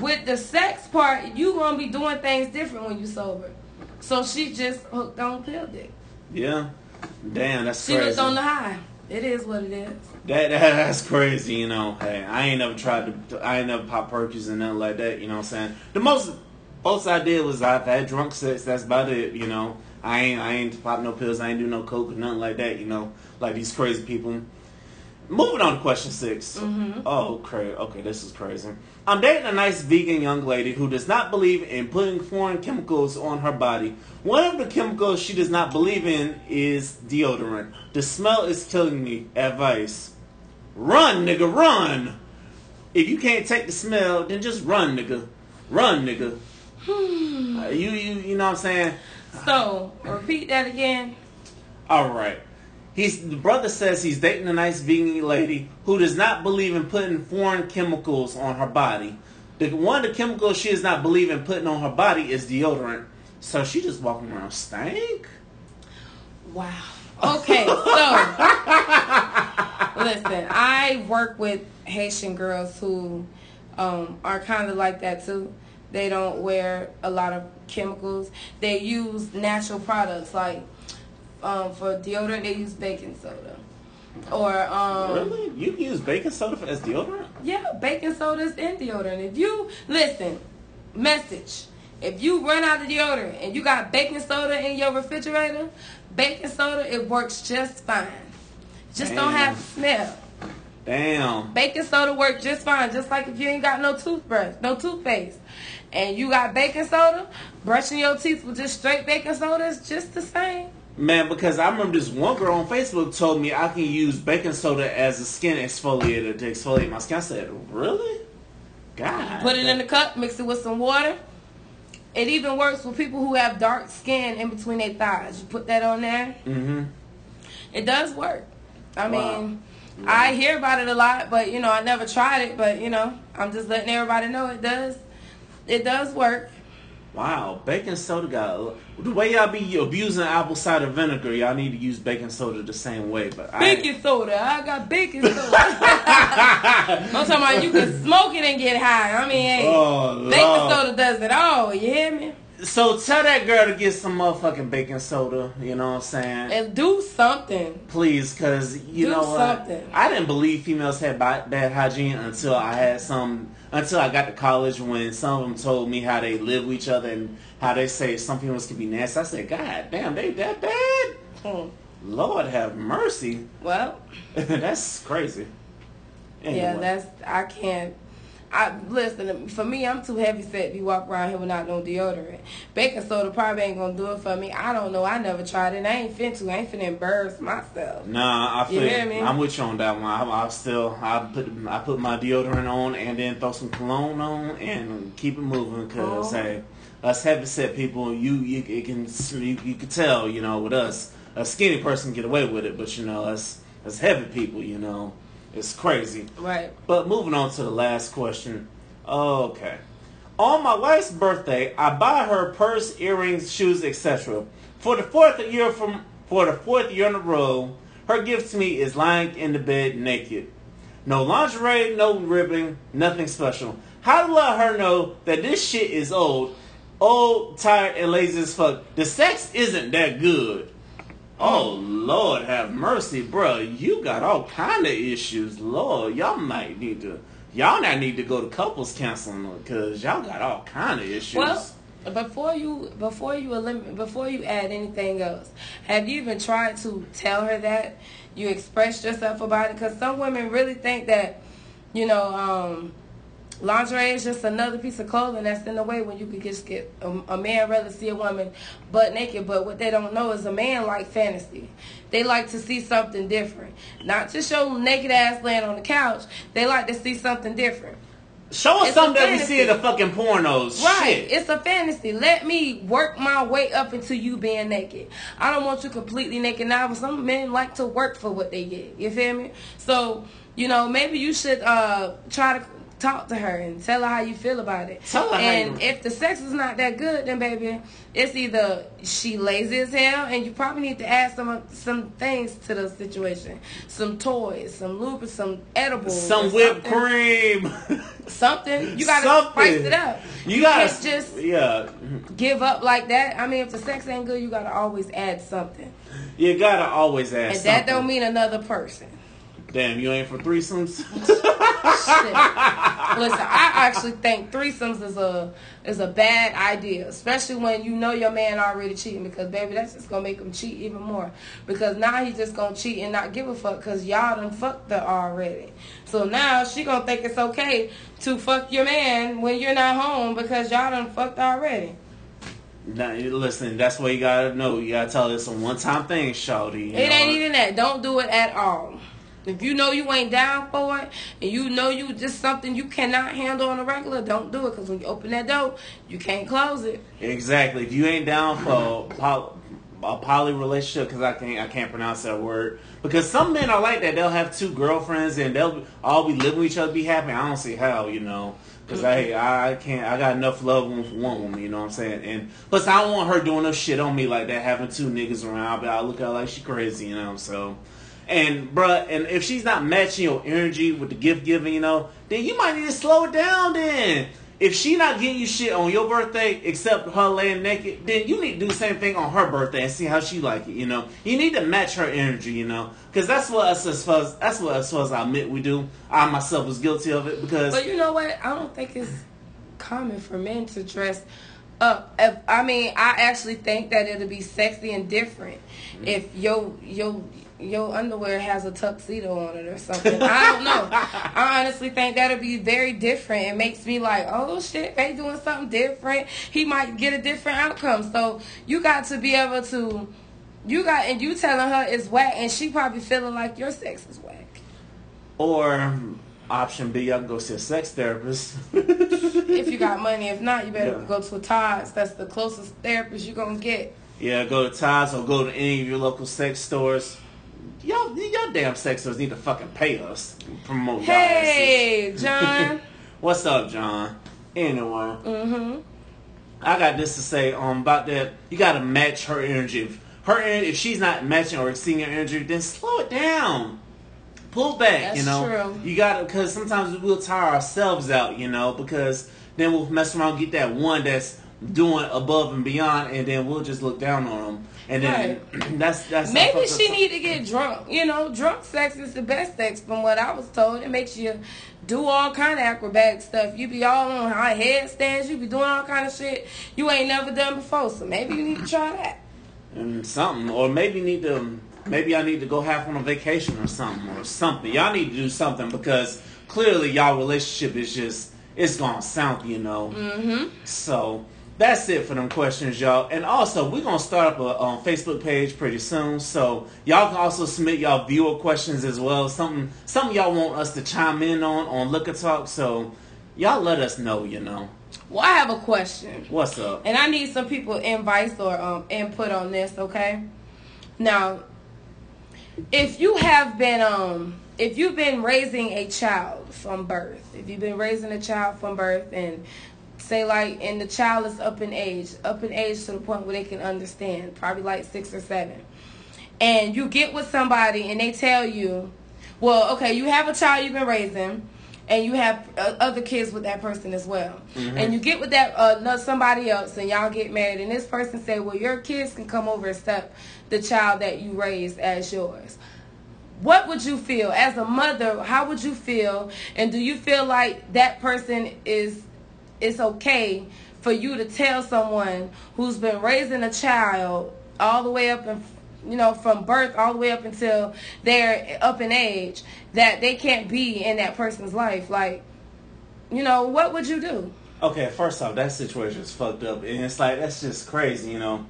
with the sex part, you gonna be doing things different when you sober. So she just hooked on pill dick. Yeah. Damn, that's She crazy. She hooked on the high. It is what it is. That, that that's crazy, you know. Hey, I ain't never tried to. I ain't never pop perkies and nothing like that. You know what I'm saying? The most most I did was I've had drunk sex. That's about it. You know. I ain't I ain't pop no pills. I ain't do no coke or nothing like that. You know, like these crazy people. Moving on to question 6 Oh, crazy. Okay, this is crazy. I'm dating a nice vegan young lady who does not believe in putting foreign chemicals on her body. One of the chemicals she does not believe in is deodorant. The smell is killing me. Advice. Run, nigga, run. If you can't take the smell, then just run, nigga. Run, nigga. Uh, you, you, you know what I'm saying? So repeat that again. All right. He's the brother says he's dating a nice vegan lady who does not believe in putting foreign chemicals on her body. The one of the chemicals she does not believe in putting on her body is deodorant. So she just walking around stank. Wow. Okay, so listen, I work with Haitian girls who um, are kind of like that too. They don't wear a lot of chemicals. They use natural products like um, for deodorant. They use baking soda, or um, really? You use baking soda for, as deodorant? yeah, baking soda is in deodorant. If you listen, message. If you run out of deodorant and you got baking soda in your refrigerator, baking soda it works just fine. Just don't Damn. have smell. Damn. Baking soda works just fine. Just like if you ain't got no toothbrush, no toothpaste, and you got baking soda, brushing your teeth with just straight baking soda is just the same. Man, because I remember this one girl on Facebook told me I can use baking soda as a skin exfoliator to exfoliate my skin. I said, really? God. Put it in the cup, mix it with some water. It even works with people who have dark skin in between their thighs. You put that on there. Mm-hmm. It does work. I Wow. mean, I hear about it a lot, but you know, I never tried it. But you know, I'm just letting everybody know it does. It does work. Wow, baking soda got the way y'all be abusing apple cider vinegar. Y'all need to use baking soda the same way. But I, Baking soda. I got baking soda. I'm talking about you can smoke it and get high. I mean, hey, Oh, baking Lord. soda does it all. You hear me? So tell that girl to get some motherfucking baking soda. You know what I'm saying? And do something. Please, cause you Do know what? something. I didn't believe females had bad hygiene until I had some. Until I got to college, when some of them told me how they live with each other and how they say some females can be nasty. I said, God damn, they that bad? Hmm. Lord have mercy. Well, That's crazy. yeah, that's I can't. I listen. For me, I'm too heavy set to be walk around here without no deodorant. Baking soda probably ain't gonna do it for me. I don't know. I never tried it. I ain't fin to. I ain't finna embarrass myself. Nah, I You feel me? I'm with you on that one. I, I still I put I put my deodorant on and then throw some cologne on and keep it moving because Oh. hey, us heavy set people, you you it can you, you can tell you know with us a skinny person can get away with it, but you know us as heavy people, you know, it's crazy. Right. But moving on to the last question. Okay. On my wife's birthday, I buy her purse, earrings, shoes, etc. For the fourth year from for the fourth year in a row, her gift to me is lying in the bed naked. No lingerie, no ribbon, nothing special. How to let her know that this shit is old, old, tired, and lazy as fuck. The sex isn't that good. Oh Lord, have mercy, bro. You got all kind of issues, Lord. Y'all might need to y'all now need to go to couples counseling because y'all got all kind of issues. Well, before you before you eliminate before you add anything else, have you even tried to tell her that you expressed yourself about it? Because some women really think that, you know, um, lingerie is just another piece of clothing that's in the way when you could just get a, a man rather see a woman butt naked. But what they don't know is a man like fantasy. They like to see something different, not to show naked ass laying on the couch. They like to see something different. Show us It's something that we see in the fucking pornos. Right. Shit. It's a fantasy. Let me work my way up into you being naked. I don't want you completely naked now, but some men like to work for what they get. You feel me? So, you know, maybe you should uh try to talk to her and tell her how you feel about it. Tell her and you- if the sex is not that good, then baby, it's either she lazy as hell, and you probably need to add some some things to the situation, some toys, some lubricants, some edibles, Some whipped cream. Something you gotta Something. spice it up. You gotta can't just yeah. give up like that. I mean, if the sex ain't good, you gotta always add something, You gotta always add. and that don't mean another person. Damn, you ain't for threesomes. Shit. Listen, I actually think threesomes is a is a bad idea, especially when you know your man already cheating. Because baby, that's just gonna make him cheat even more. Because now he's just gonna cheat and not give a fuck because y'all done fucked her already. So now she gonna think it's okay to fuck your man when you're not home because y'all done fucked already. Now, listen, that's what you gotta know. You gotta tell this a one time thing, Shawty. It know? ain't even that. Don't do it at all. If you know you ain't down for it, and you know you just something you cannot handle on a regular, don't do it. Cause when you open that door, you can't close it. Exactly. If you ain't down for poly, a poly relationship, because I can't I can't pronounce that word. Because some men are like that. They'll have two girlfriends and they'll all be living with each other, be happy. I don't see how, you know. Because mm-hmm. I I can't I got enough love for one woman, you know what I'm saying. And plus I don't want her doing no shit on me like that, having two niggas around. But I look at her like she crazy, you know. So. And bruh, and if she's not matching your energy with the gift giving, you know, then you might need to slow it down. Then, if she not getting you shit on your birthday except her laying naked, then you need to do the same thing on her birthday and see how she like it. You know, you need to match her energy. You know, because that's what us as far as that's what far as I admit we do. I myself was guilty of it because But you know what? I don't think it's common for men to dress up. If, I mean, I actually think that it'll be sexy and different if your your your underwear has a tuxedo on it or something. I don't know. I honestly think that'll be very different. It makes me like, oh shit, they doing something different. He might get a different outcome. So you got to be able to. You got and you telling her it's whack, and she probably feeling like your sex is whack. or option B, I can go see a sex therapist. if you got money. If not, you better Yeah. go to a Todd's. That's the closest therapist you're gonna get. Yeah, go to Todd's or go to any of your local sex stores. Y'all, y'all damn sexers need to fucking pay us to promote y'all asses. Hey, John. What's up, John? Anyway, mm-hmm. I got this to say um about that. You gotta match her energy. If her en- if she's not matching or exceeding your energy, then slow it down. Pull back, That's you know. true. You gotta because sometimes we'll tire ourselves out, you know, because then we'll mess around, get that one that's doing above and beyond, and then we'll just look down on them, and then that's that's Maybe she need to get drunk. You know, drunk sex is the best sex, from what I was told. It makes you do all kind of acrobatic stuff. You be all on high headstands. You be doing all kind of shit you ain't never done before. So maybe you need to try that. and something, or maybe need to, maybe I need to go half on a vacation or something, or something. Y'all need to do something because clearly y'all relationship is just it's gonna sound, you know. Mm-hmm. So that's it for them questions, y'all. And also, we're gonna start up a um, Facebook page pretty soon, so y'all can also submit y'all viewer questions as well. Something, something y'all want us to chime in on on Liquor Talk. So y'all let us know. You know Well, I have a question. what's up. And I need some people advice or um, input on this, okay? Now, if you have been um if you've been raising a child from birth, if you've been raising a child from birth and say like and the child is up in age, up in age to the point where they can understand, probably like 6 or 7. And you get with somebody and they tell you, well, okay, you have a child you've been raising and you have uh, other kids with that person as well. And you get with that uh, somebody else, and y'all get married, and this person say, "Well, your kids can come over and step the child that you raised as yours." what would you feel as a mother? How would you feel? And do you feel like that person is it's okay for you to tell someone who's been raising a child all the way up and you know from birth all the way up until they're up in age that they can't be in that person's life like you know what would you do Okay, first off, that situation is fucked up, and it's like that's just crazy, you know.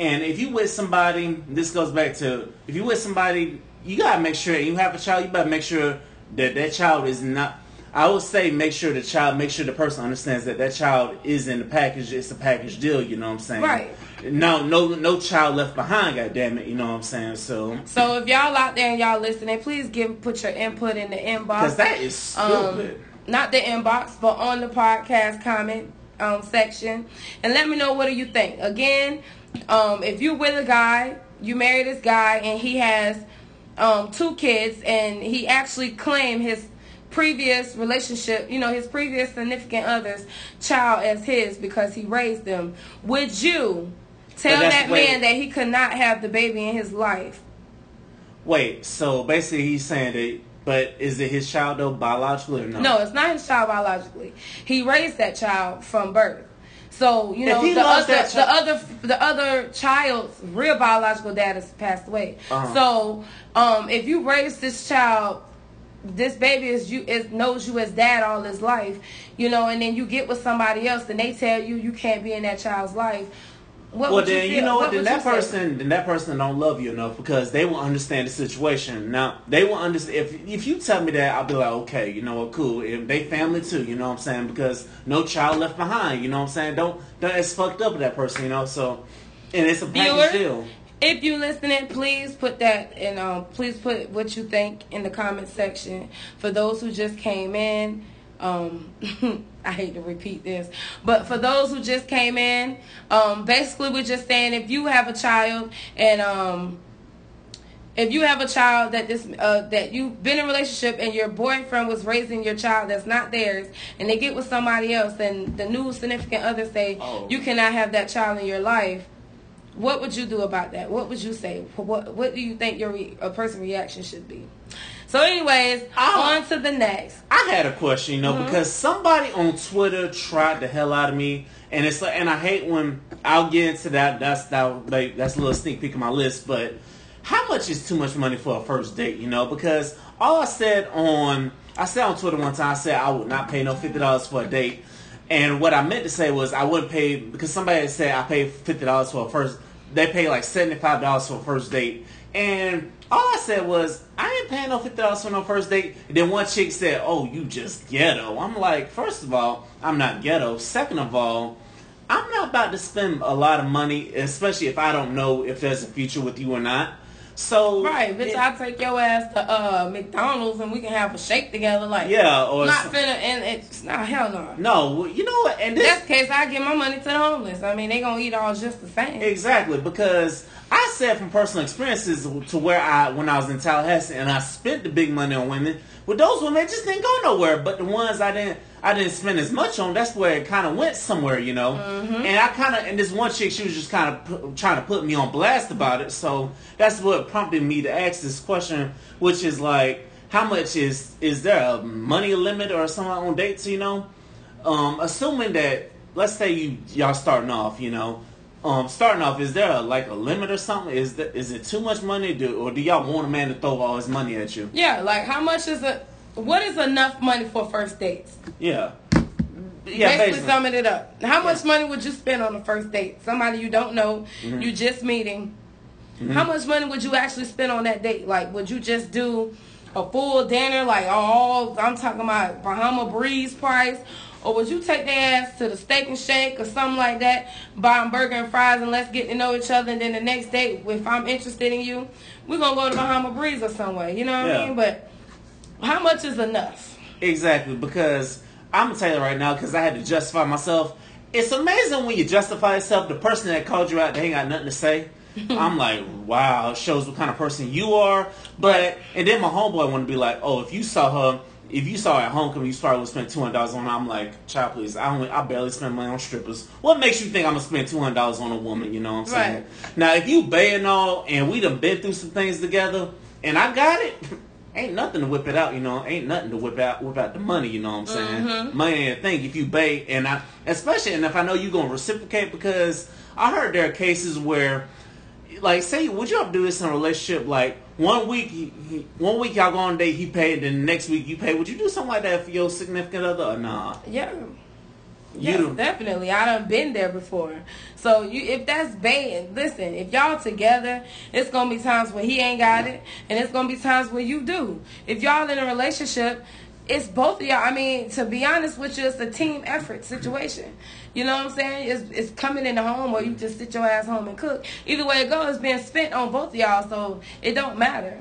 And if you with somebody, this goes back to if you with somebody, you gotta make sure you have a child. You better make sure that that child is not. I would say make sure the child, make sure the person understands that that child is in the package. It's a package deal. You know what I'm saying? Right. No, no, no child left behind. God damn it. You know what I'm saying? So. So if y'all out there and y'all listening, please give put your input in the inbox. Because that is stupid. Um, not the inbox, but on the podcast comment um, section, and let me know what do you think. Again, um, if you're with a guy, you marry this guy, and he has um, two kids, and he actually claimed his previous relationship, you know, his previous significant other's child as his because he raised them. Would you tell that man that he could not have the baby in his life? Wait, so basically he's saying that but is it his child though biologically or no? No, it's not his child biologically. He raised that child from birth. So you know the other the other the other child's real biological dad has passed away. Uh-huh. So um, if you raise this child, this baby is you is knows you as dad all his life, you know, and then you get with somebody else and they tell you you can't be in that child's life what well, then you, you, know what? then that person, say? then that person don't love you enough because they won't understand the situation. Now they will understand. If if you tell me that, I'll be like, okay, you know what, cool. If they family too, you know what I'm saying? Because no child left behind. You know what I'm saying? Don't don't it's fucked up with that person. You know, so and it's a package deal. If you listening, please put that and um, please put what you think in the comment section. For those who just came in, um, I hate to repeat this, but for those who just came in, um, basically we're just saying if you have a child and um, if you have a child that this uh, that you've been in a relationship and your boyfriend was raising your child that's not theirs and they get with somebody else and the new significant other say oh. you cannot have that child in your life what would you do about that what would you say what what do you think your re- a person reaction should be so, anyways, I, on to the next. I had a question, you know, mm-hmm. because somebody on Twitter tried the hell out of me, and it's like, and I hate when I'll get into that. That's that, like, that's a little sneak peek of my list, but how much is too much money for a first date? You know, because all I said on I said on Twitter one time, I said I would not pay no fifty dollars for a date. And what I meant to say was I wouldn't pay because somebody said I paid fifty dollars for a first. They pay like seventy five dollars for a first date, and all I said was, I ain't paying no fifty dollars for no first date. And then one chick said, "Oh, you just ghetto." I'm like, first of all, I'm not ghetto. Second of all, I'm not about to spend a lot of money, especially if I don't know if there's a future with you or not. So right, bitch, I'll take your ass to uh, McDonald's and we can have a shake together. Like yeah, or not finna and it's not hell no. No, you know what? And this, that's the case. I give my money to the homeless. I mean, they gonna eat all just the same. Exactly because I said from personal experiences to where I when I was in Tallahassee and I spent the big money on women. With those women, just didn't go nowhere. But the ones I didn't I didn't spend as much on. That's where it kind of went somewhere, you know. Mm-hmm. And I kind of and this one chick, she was just kind of trying to put me on blast about it. So that's what prompted me to ask this question, which is like, how much is is there a money limit or something on dates? You know, um, assuming that let's say you y'all starting off, you know. Um, starting off, is there a, like a limit or something? Is that is it too much money, do, or do y'all want a man to throw all his money at you? Yeah, like how much is it? what is enough money for first dates? Yeah. Yeah, basically, basically. summing it up. How much yeah. money would you spend on a first date? Somebody you don't know, mm-hmm. you just meeting. Mm-hmm. How much money would you actually spend on that date? Like, would you just do a full dinner, like all I'm talking about Bahama Breeze price, or would you take their ass to the Steak and Shake or something like that, buy them burger and fries, and let's get to know each other, and then the next date, if I'm interested in you, we're gonna go to Bahama Breeze or somewhere. You know what yeah. I mean? But how much is enough? Exactly, because I'm gonna tell you right now, because I had to justify myself. It's amazing when you justify yourself. The person that called you out, they ain't got nothing to say. I'm like, wow, shows what kind of person you are. But and then my homeboy want to be like, oh, if you saw her, if you saw at homecoming, you probably would spend two hundred dollars on her. I'm like, child, please, I only, I barely spend money on strippers. What makes you think I'm gonna spend two hundred dollars on a woman? You know what I'm saying? Right. Now, if you bay and all, and we done been through some things together, and I got it. Ain't nothing to whip it out, you know. Ain't nothing to whip out whip out the money, you know what I'm saying? Mm-hmm. Money ain't a thing if you bait, and I especially and if I know you gonna reciprocate because I heard there are cases where, like, say, would you ever do this in a relationship? Like one week, he, he, one week y'all go on a date, he paid, then the next week you pay. Would you do something like that for your significant other or nah? Yeah. You Yes, do- definitely. I done been there before. So you, if that's bad, listen. If y'all together, it's gonna be times when he ain't got it, and it's gonna be times when you do. If y'all in a relationship, it's both of y'all. I mean, to be honest with you, it's a team effort situation. You know what I'm saying? It's it's coming in the home, or you just sit your ass home and cook. Either way it goes, it's being spent on both of y'all, so it don't matter.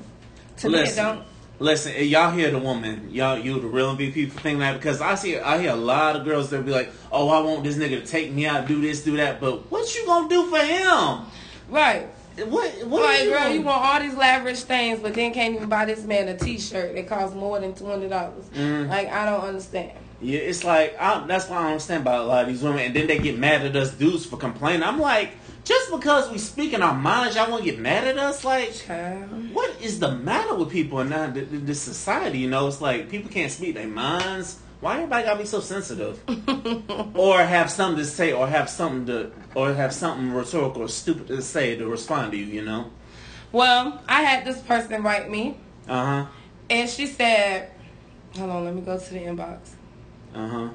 To me, it Listen, don't. listen, y'all hear the woman, y'all you the real MVP for thinking that because I see I hear a lot of girls that be like, oh, I want this nigga to take me out, do this, do that, but what you gonna do for him? Right. What what Like, you girl, you want all these lavish things, but then can't even buy this man a T-shirt that costs more than twenty dollars. Mm. Like, I don't understand. Yeah, it's like I, that's why I don't understand about a lot of these women, and then they get mad at us dudes for complaining. I'm like, just because we speak in our minds, y'all want to get mad at us? Like, Child. what is the matter with people in now th- th- this society? You know, it's like people can't speak their minds. Why everybody gotta be so sensitive? or have something to say, or have something to, or have something rhetorical or stupid to say to respond to you. You know? Well, I had this person write me, Uh huh. and she said, "Hold on, let me go to the inbox." Uh huh.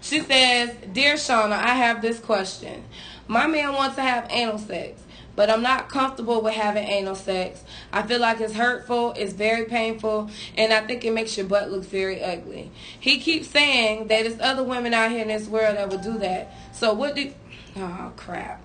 She says, Dear Shauna, I have this question. My man wants to have anal sex, but I'm not comfortable with having anal sex. I feel like it's hurtful, it's very painful, and I think it makes your butt look very ugly. He keeps saying that there's other women out here in this world that would do that. So what do Oh crap.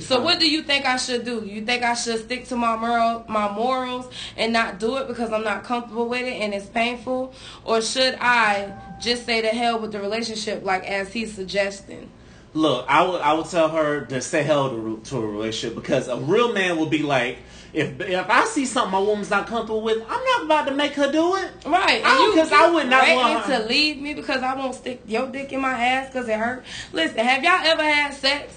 So what do you think I should do? You think I should stick to my moral, my morals and not do it because I'm not comfortable with it and it's painful, or should I just say to hell with the relationship like as he's suggesting? Look, I would I would tell her to say hell to, to a relationship because a real man will be like, if if I see something my woman's not comfortable with, I'm not about to make her do it. Right, 'cause I would not want her- to leave me because I won't stick your dick in my ass because it hurt. Listen, have y'all ever had sex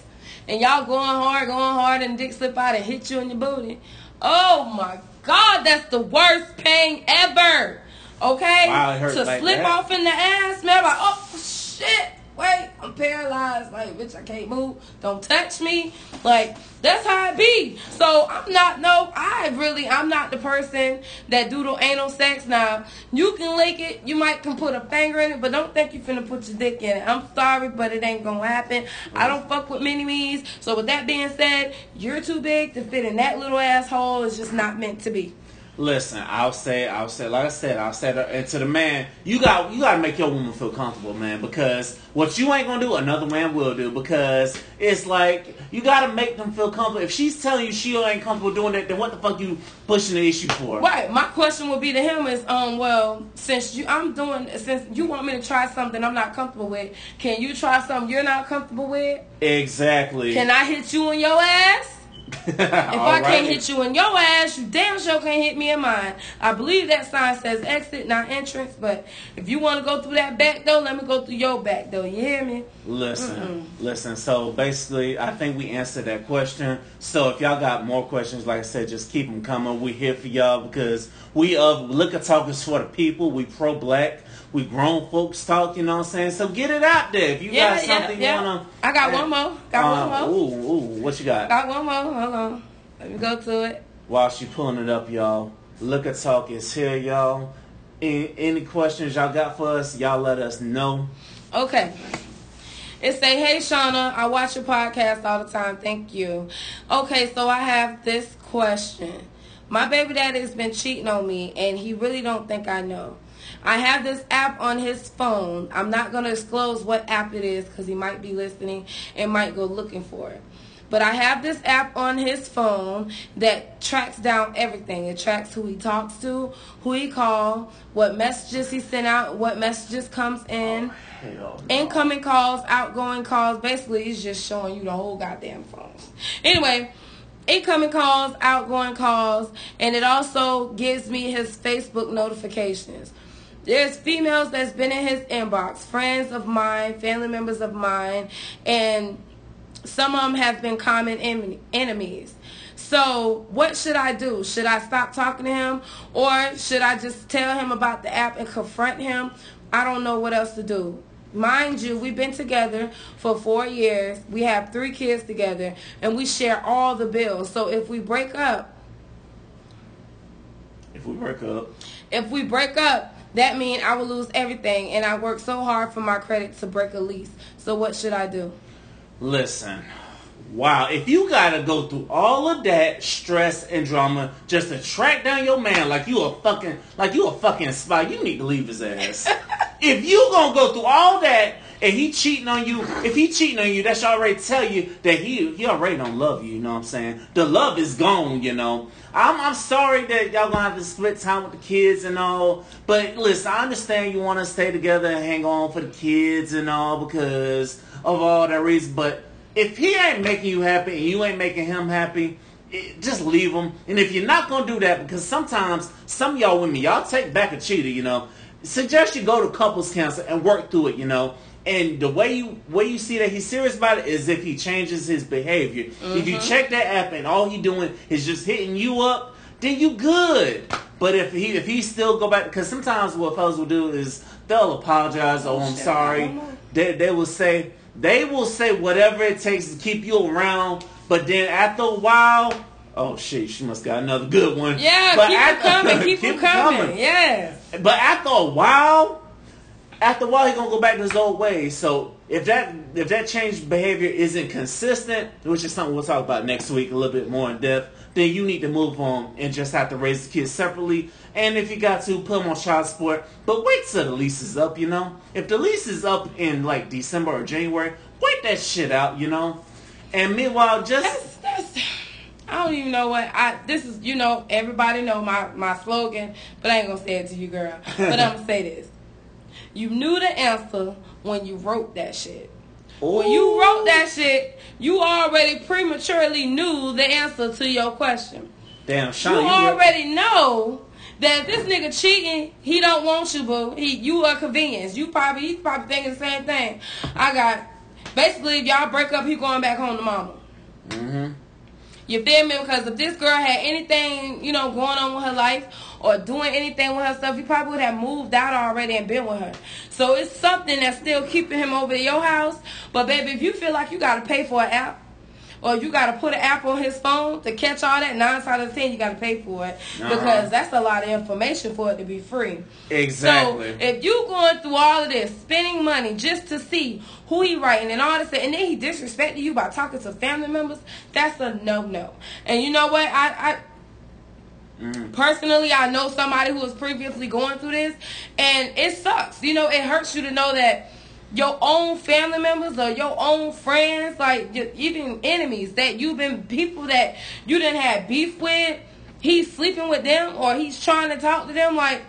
and y'all going hard, going hard, and dick slip out and hit you in your booty? Oh my God, that's the worst pain ever. Okay, Wow, to like slip that? off in the ass, man. Like, oh shit. Wait, I'm paralyzed. Like, bitch, I can't move. Don't touch me. Like, that's how it be. So I'm not no. I really, I'm not the person that do the anal sex. Now you can lick it. You might can put a finger in it, but don't think you finna put your dick in it. I'm sorry, but it ain't gonna happen. I don't fuck with mini me's. So with that being said, you're too big to fit in that little asshole. It's just not meant to be. Listen, I'll say, I'll say, like I said, I'll say, that, and to the man, you got, you got to make your woman feel comfortable, man, because what you ain't gonna do, another man will do, because it's like you got to make them feel comfortable. If she's telling you she ain't comfortable doing that, then what the fuck you pushing the issue for? Right. My question would be to him is, um, well, since you, I'm doing, since you want me to try something I'm not comfortable with, can you try something you're not comfortable with? Exactly. Can I hit you in your ass? If I can't hit you in your ass, you damn sure can't hit me in mine. I believe that sign says exit, not entrance. But if you want to go through that back door, let me go through your back door. You hear me? Listen, listen. So basically, I think we answered that question. So if y'all got more questions, like I said, just keep them coming. We here for y'all because we of Liquor Talk is for the people. We pro black. We grown folks talk. You know what I'm saying? So get it out there. If you Yeah, got something yeah. you wanna. I got one more. Got Uh, one more. Ooh, ooh. What you got? Got one more. Hold on. Let me go to it. While she pulling it up, y'all. Liquor Talk is here, y'all. Any, any questions y'all got for us? Y'all let us know. Okay. It say, "Hey Shauna, I watch your podcast all the time. Thank you." Okay, so I have this question. My baby daddy has been cheating on me, and he really don't think I know. I have this app on his phone. I'm not gonna disclose what app it is because he might be listening and might go looking for it. But I have this app on his phone that tracks down everything. It tracks who he talks to, who he called, what messages he sent out, what messages comes in, oh, no. incoming calls, outgoing calls. Basically, it's just showing you the whole goddamn phone. Anyway, incoming calls, outgoing calls, and it also gives me his Facebook notifications. There's females that's been in his inbox, friends of mine, family members of mine, and some of them have been common en- enemies. So, what should I do? Should I stop talking to him or should I just tell him about the app and confront him? I don't know what else to do. Mind you, we've been together for four years. We have three kids together and we share all the bills. So, if we break up, if we break up, if we break up, that means I will lose everything and I worked so hard for my credit to break a lease. So, what should I do? Listen, Wow, if you gotta go through all of that stress and drama just to track down your man like you a fucking like you a fucking spy, you need to leave his ass. if you gonna go through all that and he cheating on you, if he cheating on you, that should already tell you that he he already don't love you. You know what I'm saying? The love is gone. You know. I'm I'm sorry that y'all gonna have to split time with the kids and all. But listen, I understand you want to stay together and hang on for the kids and all because of all that reason, but if he ain't making you happy and you ain't making him happy, it, just leave him. And if you're not gonna do that, because sometimes some y'all women, y'all take back a cheater, you know. Suggest you go to couples counseling and work through it, you know. And the way you way you see that he's serious about it is if he changes his behavior. Mm-hmm. If you mm-hmm. check that app and all he doing is just hitting you up, then you good. But if he if he still go back, because sometimes what fellas will do is they'll apologize. Oh, I'm sorry. They they will say they will say whatever it takes to keep you around, but then after a while, oh shit, she must got another good one. Yeah, but keep after, coming, keep, keep coming. coming. Yes. But after a while, after a while, he's gonna go back to his old ways. So if that if that change behavior isn't consistent, which is something we'll talk about next week a little bit more in depth, then you need to move on and just have to raise the kids separately. And if you got to, put them on child support. But wait till the lease is up, you know? If the lease is up in like December or January, wait that shit out, you know? And meanwhile, just. That's, that's, I don't even know what I. This is, you know, everybody know my my slogan, but I ain't gonna say it to you, girl. But I'm gonna say this: you knew the answer when you wrote that shit. Ooh. When you wrote that shit, you already prematurely knew the answer to your question. Damn, Sean, you, you already were... know that this nigga cheating, he don't want you, boo. He, you are convenience. You probably, he's probably thinking the same thing. I got, basically, if y'all break up, he going back home to mama. Mm-hmm. You feel me? Because if this girl had anything, you know, going on with her life or doing anything with herself, he probably would have moved out already and been with her. So it's something that's still keeping him over at your house. But baby, if you feel like you got to pay for an app, or you got to put an app on his phone to catch all that. Nine out of ten, you got to pay for it uh-huh. because that's a lot of information for it to be free. Exactly. So if you going through all of this, spending money just to see who he writing and all this, and then he disrespecting you by talking to family members, that's a no no. And you know what? I. I Mm. Personally, I know somebody who was previously going through this, and it sucks. You know, it hurts you to know that your own family members or your own friends, like even enemies that you've been people that you didn't have beef with, he's sleeping with them or he's trying to talk to them, like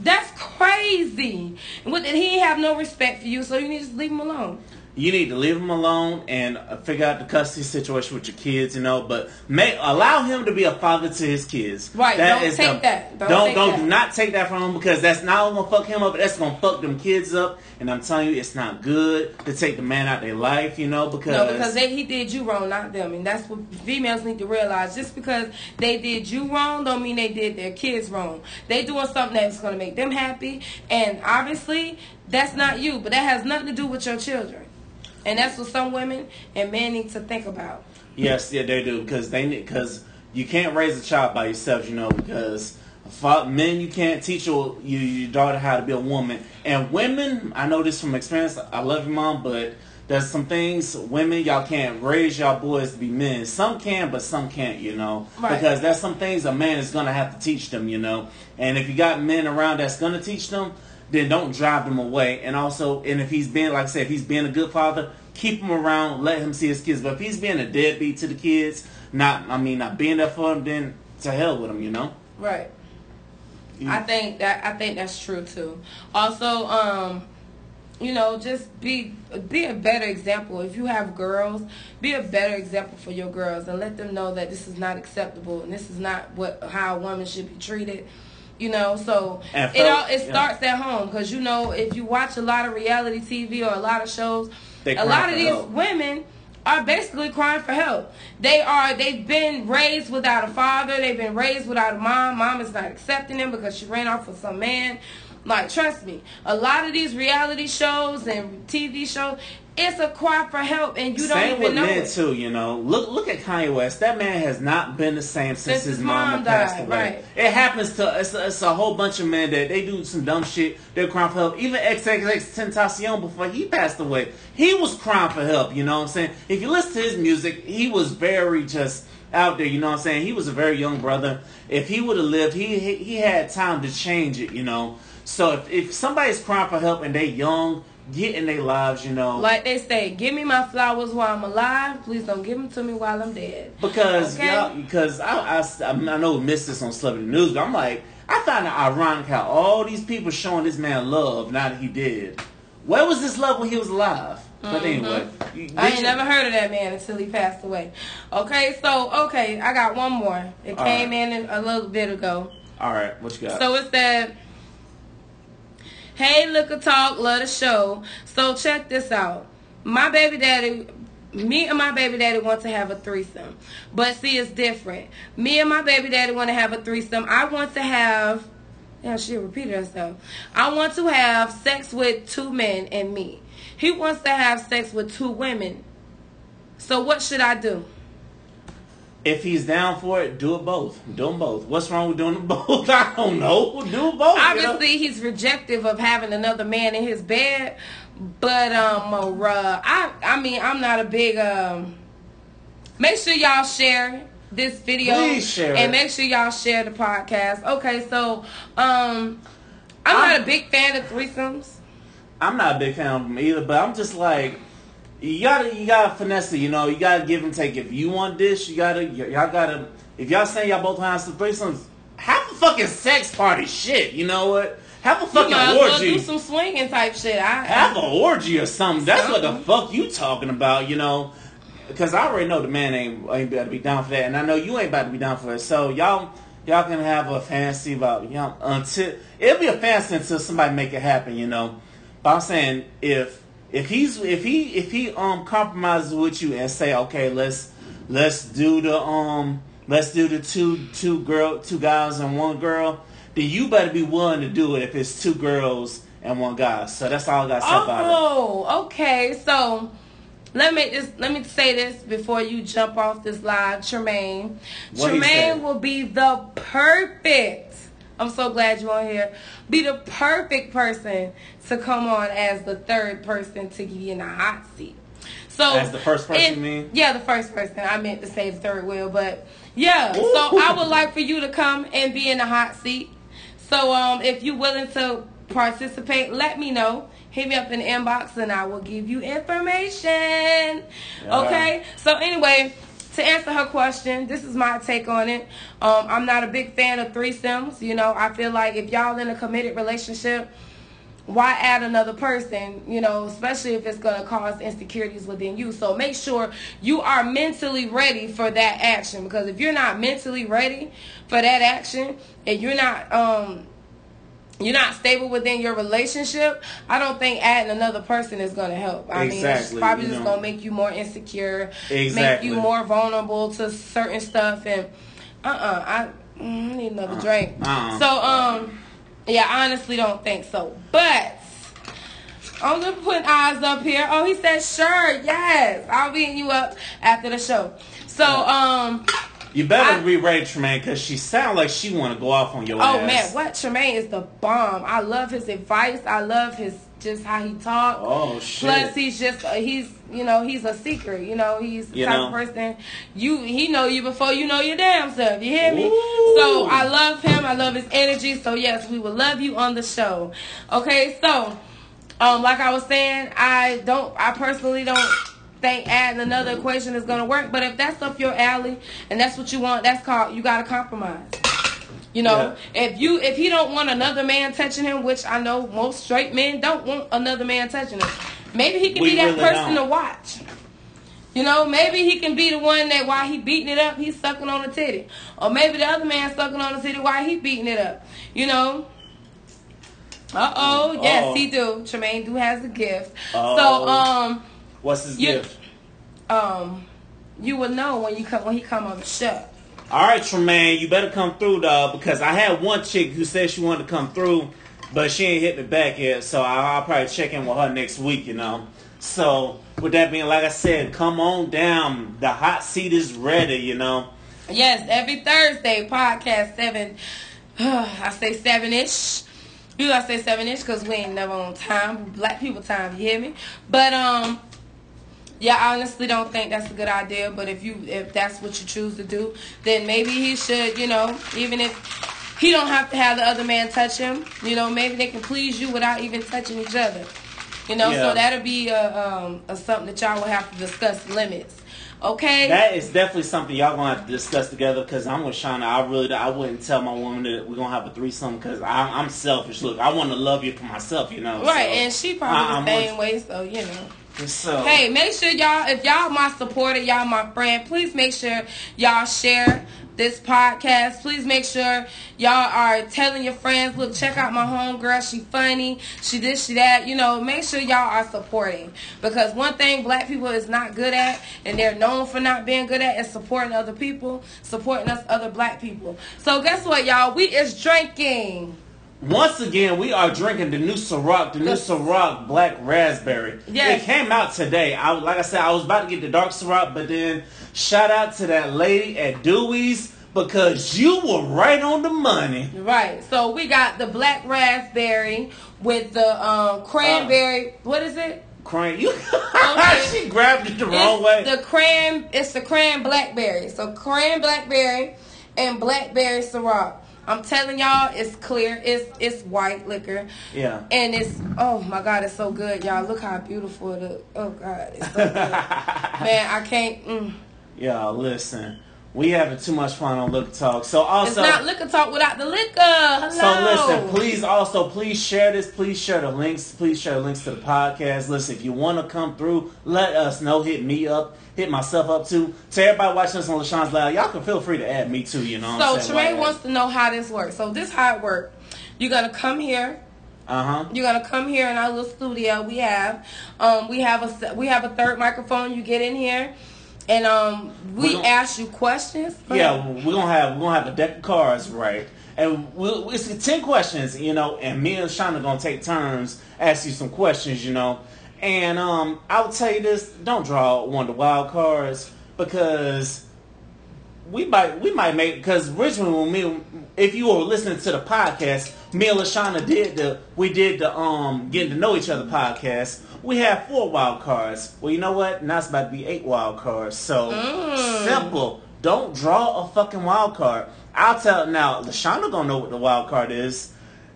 that's crazy. And with he have no respect for you, so you need to leave him alone you need to leave him alone and uh, figure out the custody situation with your kids, you know. But may allow him to be a father to his kids. Right. That don't take the, that. Don't don't, don't that. not take that from him because that's not only gonna fuck him up, but that's gonna fuck them kids up. And I'm telling you, it's not good to take the man out their life, you know, because no, because they, he did you wrong, not them, and that's what females need to realize. Just because they did you wrong, don't mean they did their kids wrong. They doing something that's gonna make them happy, and obviously that's not you, but that has nothing to do with your children. And that's what some women and men need to think about. Yes, yeah, they do because they because you can't raise a child by yourself, you know, because men you can't teach your, your daughter how to be a woman, and women I know this from experience. I love you, mom, but there's some things women y'all can't raise y'all boys to be men. Some can, but some can't, you know, right. because there's some things a man is gonna have to teach them, you know. And if you got men around that's gonna teach them, then don't drive them away. And also, and if he's being, like I said, if he's being a good father, keep him around, let him see his kids. But if he's being a deadbeat to the kids, not, I mean, not being there for them, then to hell with him, you know? Right. Yeah. I think that I think that's true too. Also, um, you know, just be be a better example. If you have girls, be a better example for your girls and let them know that this is not acceptable and this is not what how a woman should be treated you know so it all it starts yeah. at home because you know if you watch a lot of reality tv or a lot of shows a lot of these help. women are basically crying for help. They are they've been raised without a father, they've been raised without a mom. Mom is not accepting them because she ran off with some man. Like trust me, a lot of these reality shows and TV shows, it's a cry for help, and you Same don't even with know men it. too, you know. Look, look at Kanye West. That man has not been the same since, Since his, his mama mom passed away. right. It happens to it's, it's a whole bunch of men that they do some dumb shit. They're crying for help. Even XXXTentacion before he passed away, he was crying for help. You know what I'm saying? If you listen to his music, he was very just out there. You know what I'm saying? He was a very young brother. If he would have lived, he, he he had time to change it. You know. So if, if somebody's crying for help and they young, get in their lives. You know. Like they say, give me my flowers while I'm alive. Please don't give them to me while I'm dead. Because Okay. y'all, because I, I, I know we missed this on Celebrity News, but I'm like, I find it ironic how all these people showing this man love now that he did. Where was this love when he was alive? But anyway, Mm-hmm. I ain't you- never heard of that man until he passed away. Okay, so okay, I got one more. It All came right. in a little bit ago. All right, what you got? So it said, "Hey, Liquor Talk, love the show. So check this out. My baby daddy, me and my baby daddy want to have a threesome, but see, it's different. Me and my baby daddy want to have a threesome. I want to have." Yeah, she repeated herself. I want to have sex with two men and me. He wants to have sex with two women. So what should I do? If he's down for it, do it both. Do them both. What's wrong with doing them both? I don't know. Do both. you know? obviously he's rejective of having another man in his bed but um uh, i i mean i'm not a big um make sure y'all share this video Please share and make sure y'all share the podcast okay so um i'm I'm- not a big fan of threesomes I'm not a big fan of them either, but I'm just like, you gotta, you gotta finesse it. You know, you gotta give and take. If you want this, you gotta, y- y'all gotta. If y'all saying y'all both have some threesomes, have a fucking sex party. Shit, you know what? Have a fucking might as well orgy. do some swinging type shit i, have an orgy or something. That's what the fuck you talking about, you know? Because I already know the man ain't ain't about to be down for that, and I know you ain't about to be down for it. So y'all y'all can have a fantasy about y'all until it'll be a fantasy until somebody make it happen, you know. But I'm saying if if he's if he if he um compromises with you and say okay let's let's do the um let's do the two two girl two guys and one girl, then you better be willing to do it if it's two girls and one guy. So that's all I got to say about it. Oh, okay. So let me just let me say this before you jump off this live, Tremaine. What Tremaine will be the perfect. I'm so glad you're on here. Be the perfect person to come on as the third person to get in the hot seat. So As the first person, you mean? Yeah, the first person. I meant to say the third wheel, but yeah. So I would like for you to come and be in the hot seat. So um, if you're willing to participate, let me know. Hit me up in the inbox and I will give you information. Okay. So anyway, to answer her question, this is my take on it. Um, I'm not a big fan of threesomes. You know, I feel like if y'all in a committed relationship, why add another person, you know, especially if it's going to cause insecurities within you. So make sure you are mentally ready for that action because if you're not mentally ready for that action and you're not um you're not stable within your relationship, I don't think adding another person is going to help. I mean, it's probably you just going to make you more insecure, Exactly. make you more vulnerable to certain stuff and uh-uh, I, mm, I need another drink. uh-uh. So um yeah, I honestly don't think so. But I'm gonna put eyes up here. Oh, he said sure, yes. I'll beat you up after the show. So um You better I- be ready, Tremaine, because she sound like she want to go off on your oh ass. man, what Tremaine is the bomb. I love his advice. I love his just how he talks. Oh shit. Plus, he's just uh, he's you know he's a seeker. You know he's the You type know. of person you he know you before you know your damn self. You hear me? Ooh. So I love him. I love his energy. So yes, we will love you on the show. Okay, so um, like I was saying, I don't. I personally don't think adding another equation is gonna work. But if that's up your alley and that's what you want, that's called you got to compromise. You know, if you if he don't want another man touching him, which I know most straight men don't want another man touching him, maybe he can We be that really person don't. to watch. You know, maybe he can be the one that while he beating it up, he's sucking on the titty, or maybe the other man sucking on the titty while he beating it up. You know. Uh oh, yes, Uh-oh. he do. Tremaine do has a gift. Oh. So um, What's his you- gift? um, you will know when you come when he come on the show. All right, Tremaine, you better come through, dog, because I had one chick who said she wanted to come through, but she ain't hit me back yet. So I'll, I'll probably check in with her next week, you know. So with that being, like I said, come on down. The hot seat is ready, you know. Yes, every Thursday podcast seven. I say seven ish. You gotta say seven ish because we ain't never on time. Black people time, you hear me? But um, yeah, I honestly don't think that's a good idea. But if you if that's what you choose to do, then maybe he should. You know, even if he don't have to have the other man touch him. You know, maybe they can please you without even touching each other. You know, Yeah. so that'll be a, um, a something that y'all will have to discuss limits. Okay. That is definitely something y'all gonna have to discuss together. Because I'm with Shauna. I really, I wouldn't tell my woman that we're gonna have a threesome. Because I'm selfish. Look, I want to love you for myself. You know. Right, so, and she probably I- I'm the same with- way, so you know. So Hey, make sure y'all, if y'all my supporter, y'all my friend, please make sure y'all share this podcast. Please make sure y'all are telling your friends, look, check out my homegirl. She funny. She this, she that. You know, make sure y'all are supporting. Because one thing black people is not good at, and they're known for not being good at, is supporting other people, supporting us other black people. So guess what, y'all? We is drinking. Once again, we are drinking the new Ciroc, the new. Ciroc Black Raspberry. Yes. It came out today. I like I said, I was about to get the dark Ciroc, but then shout out to that lady at Dewey's because you were right on the money. Right. So we got the black raspberry with the um, cranberry. what is it? Cran. you. Okay. she grabbed it the wrong way. The cran. It's the cran blackberry. So cran blackberry and blackberry Ciroc. I'm telling y'all, it's clear. It's it's white liquor. Yeah. And it's oh my god, it's so good, y'all. Look how beautiful it is. Oh god, it's so good. Man, I can't. Mm. Y'all, listen. We having too much fun on Liquor Talk. So also, It's not liquor talk without the liquor. Hello. So listen, please also please share this. Please share the links. Please share the links to the podcast. Listen, if you want to come through, let us know. Hit me up. Hit myself up too. To everybody watching us on LaShawn's Live, y'all can feel free to add me too. You know. What So I'm saying? Tremaine wants to know how this works. So this how it works. You're gonna come here. Uh huh. You're gonna come here in our little studio. We have, um, we have a we have a third microphone. You get in here, and um, we We ask you questions. Yeah, we're gonna have we're gonna have a deck of cards, right? And we'll, it's ten questions, you know. And me and Shauna gonna take turns ask you some questions, you know. And um, I will tell you this: don't draw one of the wild cards because we might we might make because originally when me if you were listening to the podcast, me and Lashana did the we did the um getting to know each other podcast. We had four wild cards. Well, you know what? Now it's about to be eight wild cards. So mm. simple. Don't draw a fucking wild card. I'll tell now. Lashana gonna know what the wild card is.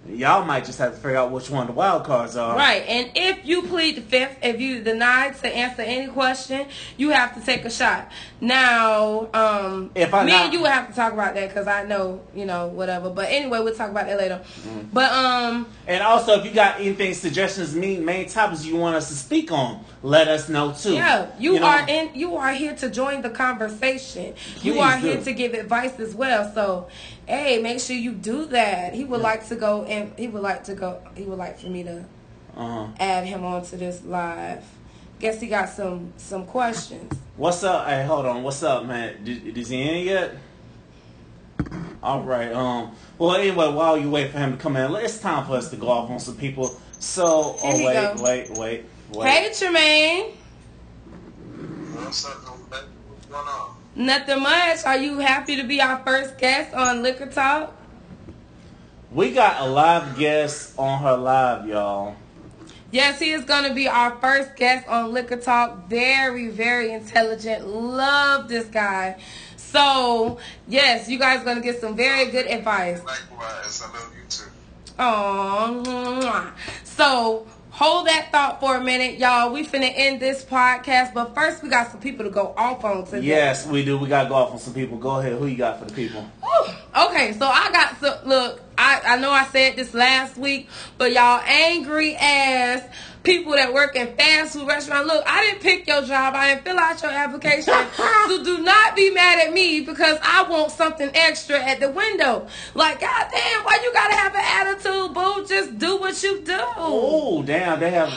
Y'all might just have to figure out which one the wild cards are. Right, and if you plead the fifth, if you deny to answer any question, you have to take a shot. Now, um, If I me not- and you have to talk about that because I know, you know, whatever. But anyway, we'll talk about that later. Mm-hmm. But um, And also, if you got anything, suggestions, main main topics you want us to speak on, let us know too. Yeah, you, know? are in. You are here to join the conversation. you are do. here to give advice as well. So, hey, make sure you do that. He would like to go, and he would like to go. He would like for me to Uh-huh. add him onto this live. Guess he got some some questions. What's up? Hey, hold on. What's up, man? Did, is he in yet? All right. Um. Well, anyway, while you wait for him to come in, it's time for us to go off on some people. So, oh wait, go. wait, wait, wait. Hey, Tremaine. What's up, man? What's going on? Nothing much. Are you happy to be our first guest on Liquor Talk? We got a live guest on her live, y'all. Yes, he is going to be our first guest on Liquor Talk. Very, very intelligent. Love this guy. So, yes, you guys going to get some very good advice. Likewise, I love you too. Oh, so hold that thought for a minute, y'all. We finna end this podcast, but first we got some people to go off on today. Yes, we do. We got to go off on some people. Go ahead. Who you got for the people? Whew. Okay, so I got some. Look, I I know I said this last week, but y'all angry ass people that work in fast food restaurant. Look, I didn't pick your job. I didn't fill out your application. so do not be mad at me because I want something extra at the window. Like, goddamn, why you gotta have an attitude, boo? Just do what you do. Oh, damn. They have.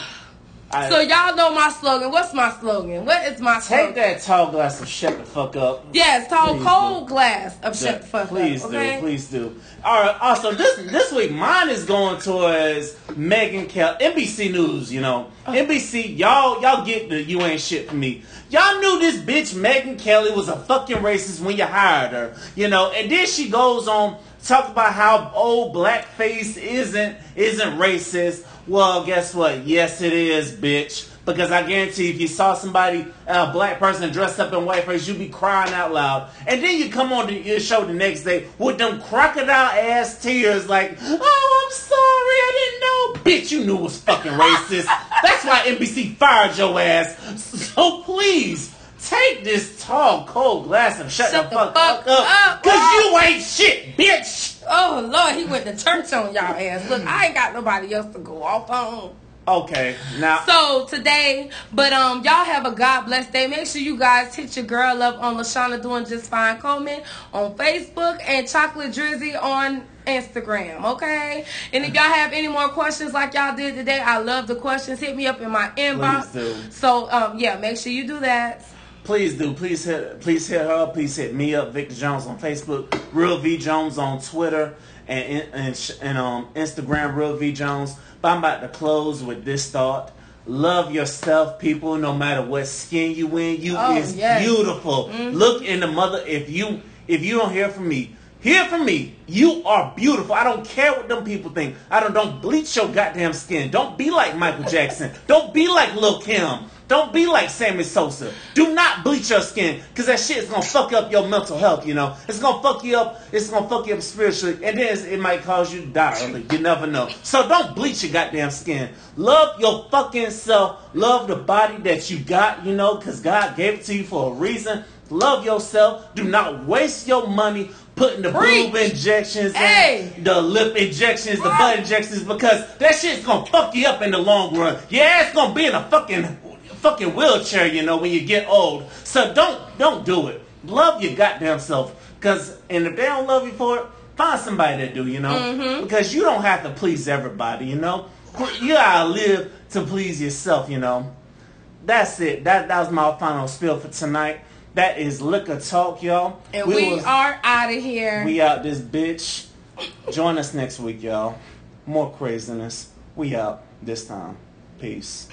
I- So y'all know my slogan. What's my slogan? What is my slogan? take that tall glass of shut the fuck up. Yes, tall Please cold glass of shut the fuck please up. Okay. do, please do. All right. Also, this this week mine is going towards Megyn Kelly, NBC News. You know, Oh. NBC. Y'all y'all get the you ain't shit for me. Y'all knew this bitch Megyn Kelly was a fucking racist when you hired her. You know, and then she goes on talk about how old blackface isn't isn't racist. Well, guess what? Yes, it is, bitch. Because I guarantee if you saw somebody, a black person dressed up in whiteface, you'd be crying out loud. And then you come on to your show the next day with them crocodile ass tears like, oh, I'm sorry, I didn't know. Bitch, you knew it was fucking racist. That's why NBC fired your ass. So please, take this tall, cold glass and shut, Shut the, the fuck, fuck up. up. Because you ain't shit, bitch. Oh Lord, he went to church on y'all ass. Look, I ain't got nobody else to go off on. Okay, now. So today, but um, y'all have a God bless day. Make sure you guys hit your girl up on Lashana doing just fine Coleman on Facebook and Chocolate Drizzy on Instagram. Okay, and if y'all have any more questions like y'all did today, I love the questions. Hit me up in my inbox. So um, yeah, make sure you do that. Please do. Please hit. Please hit her. up. Please hit me up, Victor Jones on Facebook, Real V Jones on Twitter, and and, and um Instagram, Real V Jones. But I'm about to close with this thought. Love yourself, people. No matter what skin you in, you Oh, is yes. beautiful. Look in the mother. If you if you don't hear from me, hear from me. You are beautiful. I don't care what them people think. I don't don't bleach your goddamn skin. Don't be like Michael Jackson. don't be like Lil Kim. Don't be like Sammy Sosa. Do not bleach your skin, cause that shit is gonna fuck up your mental health. You know, it's gonna fuck you up. It's gonna fuck you up spiritually, and then it might cause you to die early. You never know. So don't bleach your goddamn skin. Love your fucking self. Love the body that you got. You know, cause God gave it to you for a reason. Love yourself. Do not waste your money putting the Preach. boob injections, Hey. and the lip injections, the butt injections, because that shit's gonna fuck you up in the long run. Yeah, it's gonna be in a fucking fucking wheelchair, you know, when you get old. So don't don't do it. Love your goddamn self. Cause and if they don't love you for it, find somebody that do, you know? Mm-hmm. Because you don't have to please everybody, you know? You gotta live to please yourself, you know. That's it. That that was my final spiel for tonight. That is liquor talk, y'all. And we, was- are out of here. we out this bitch. Join us next week, y'all. More craziness. We out this time. Peace.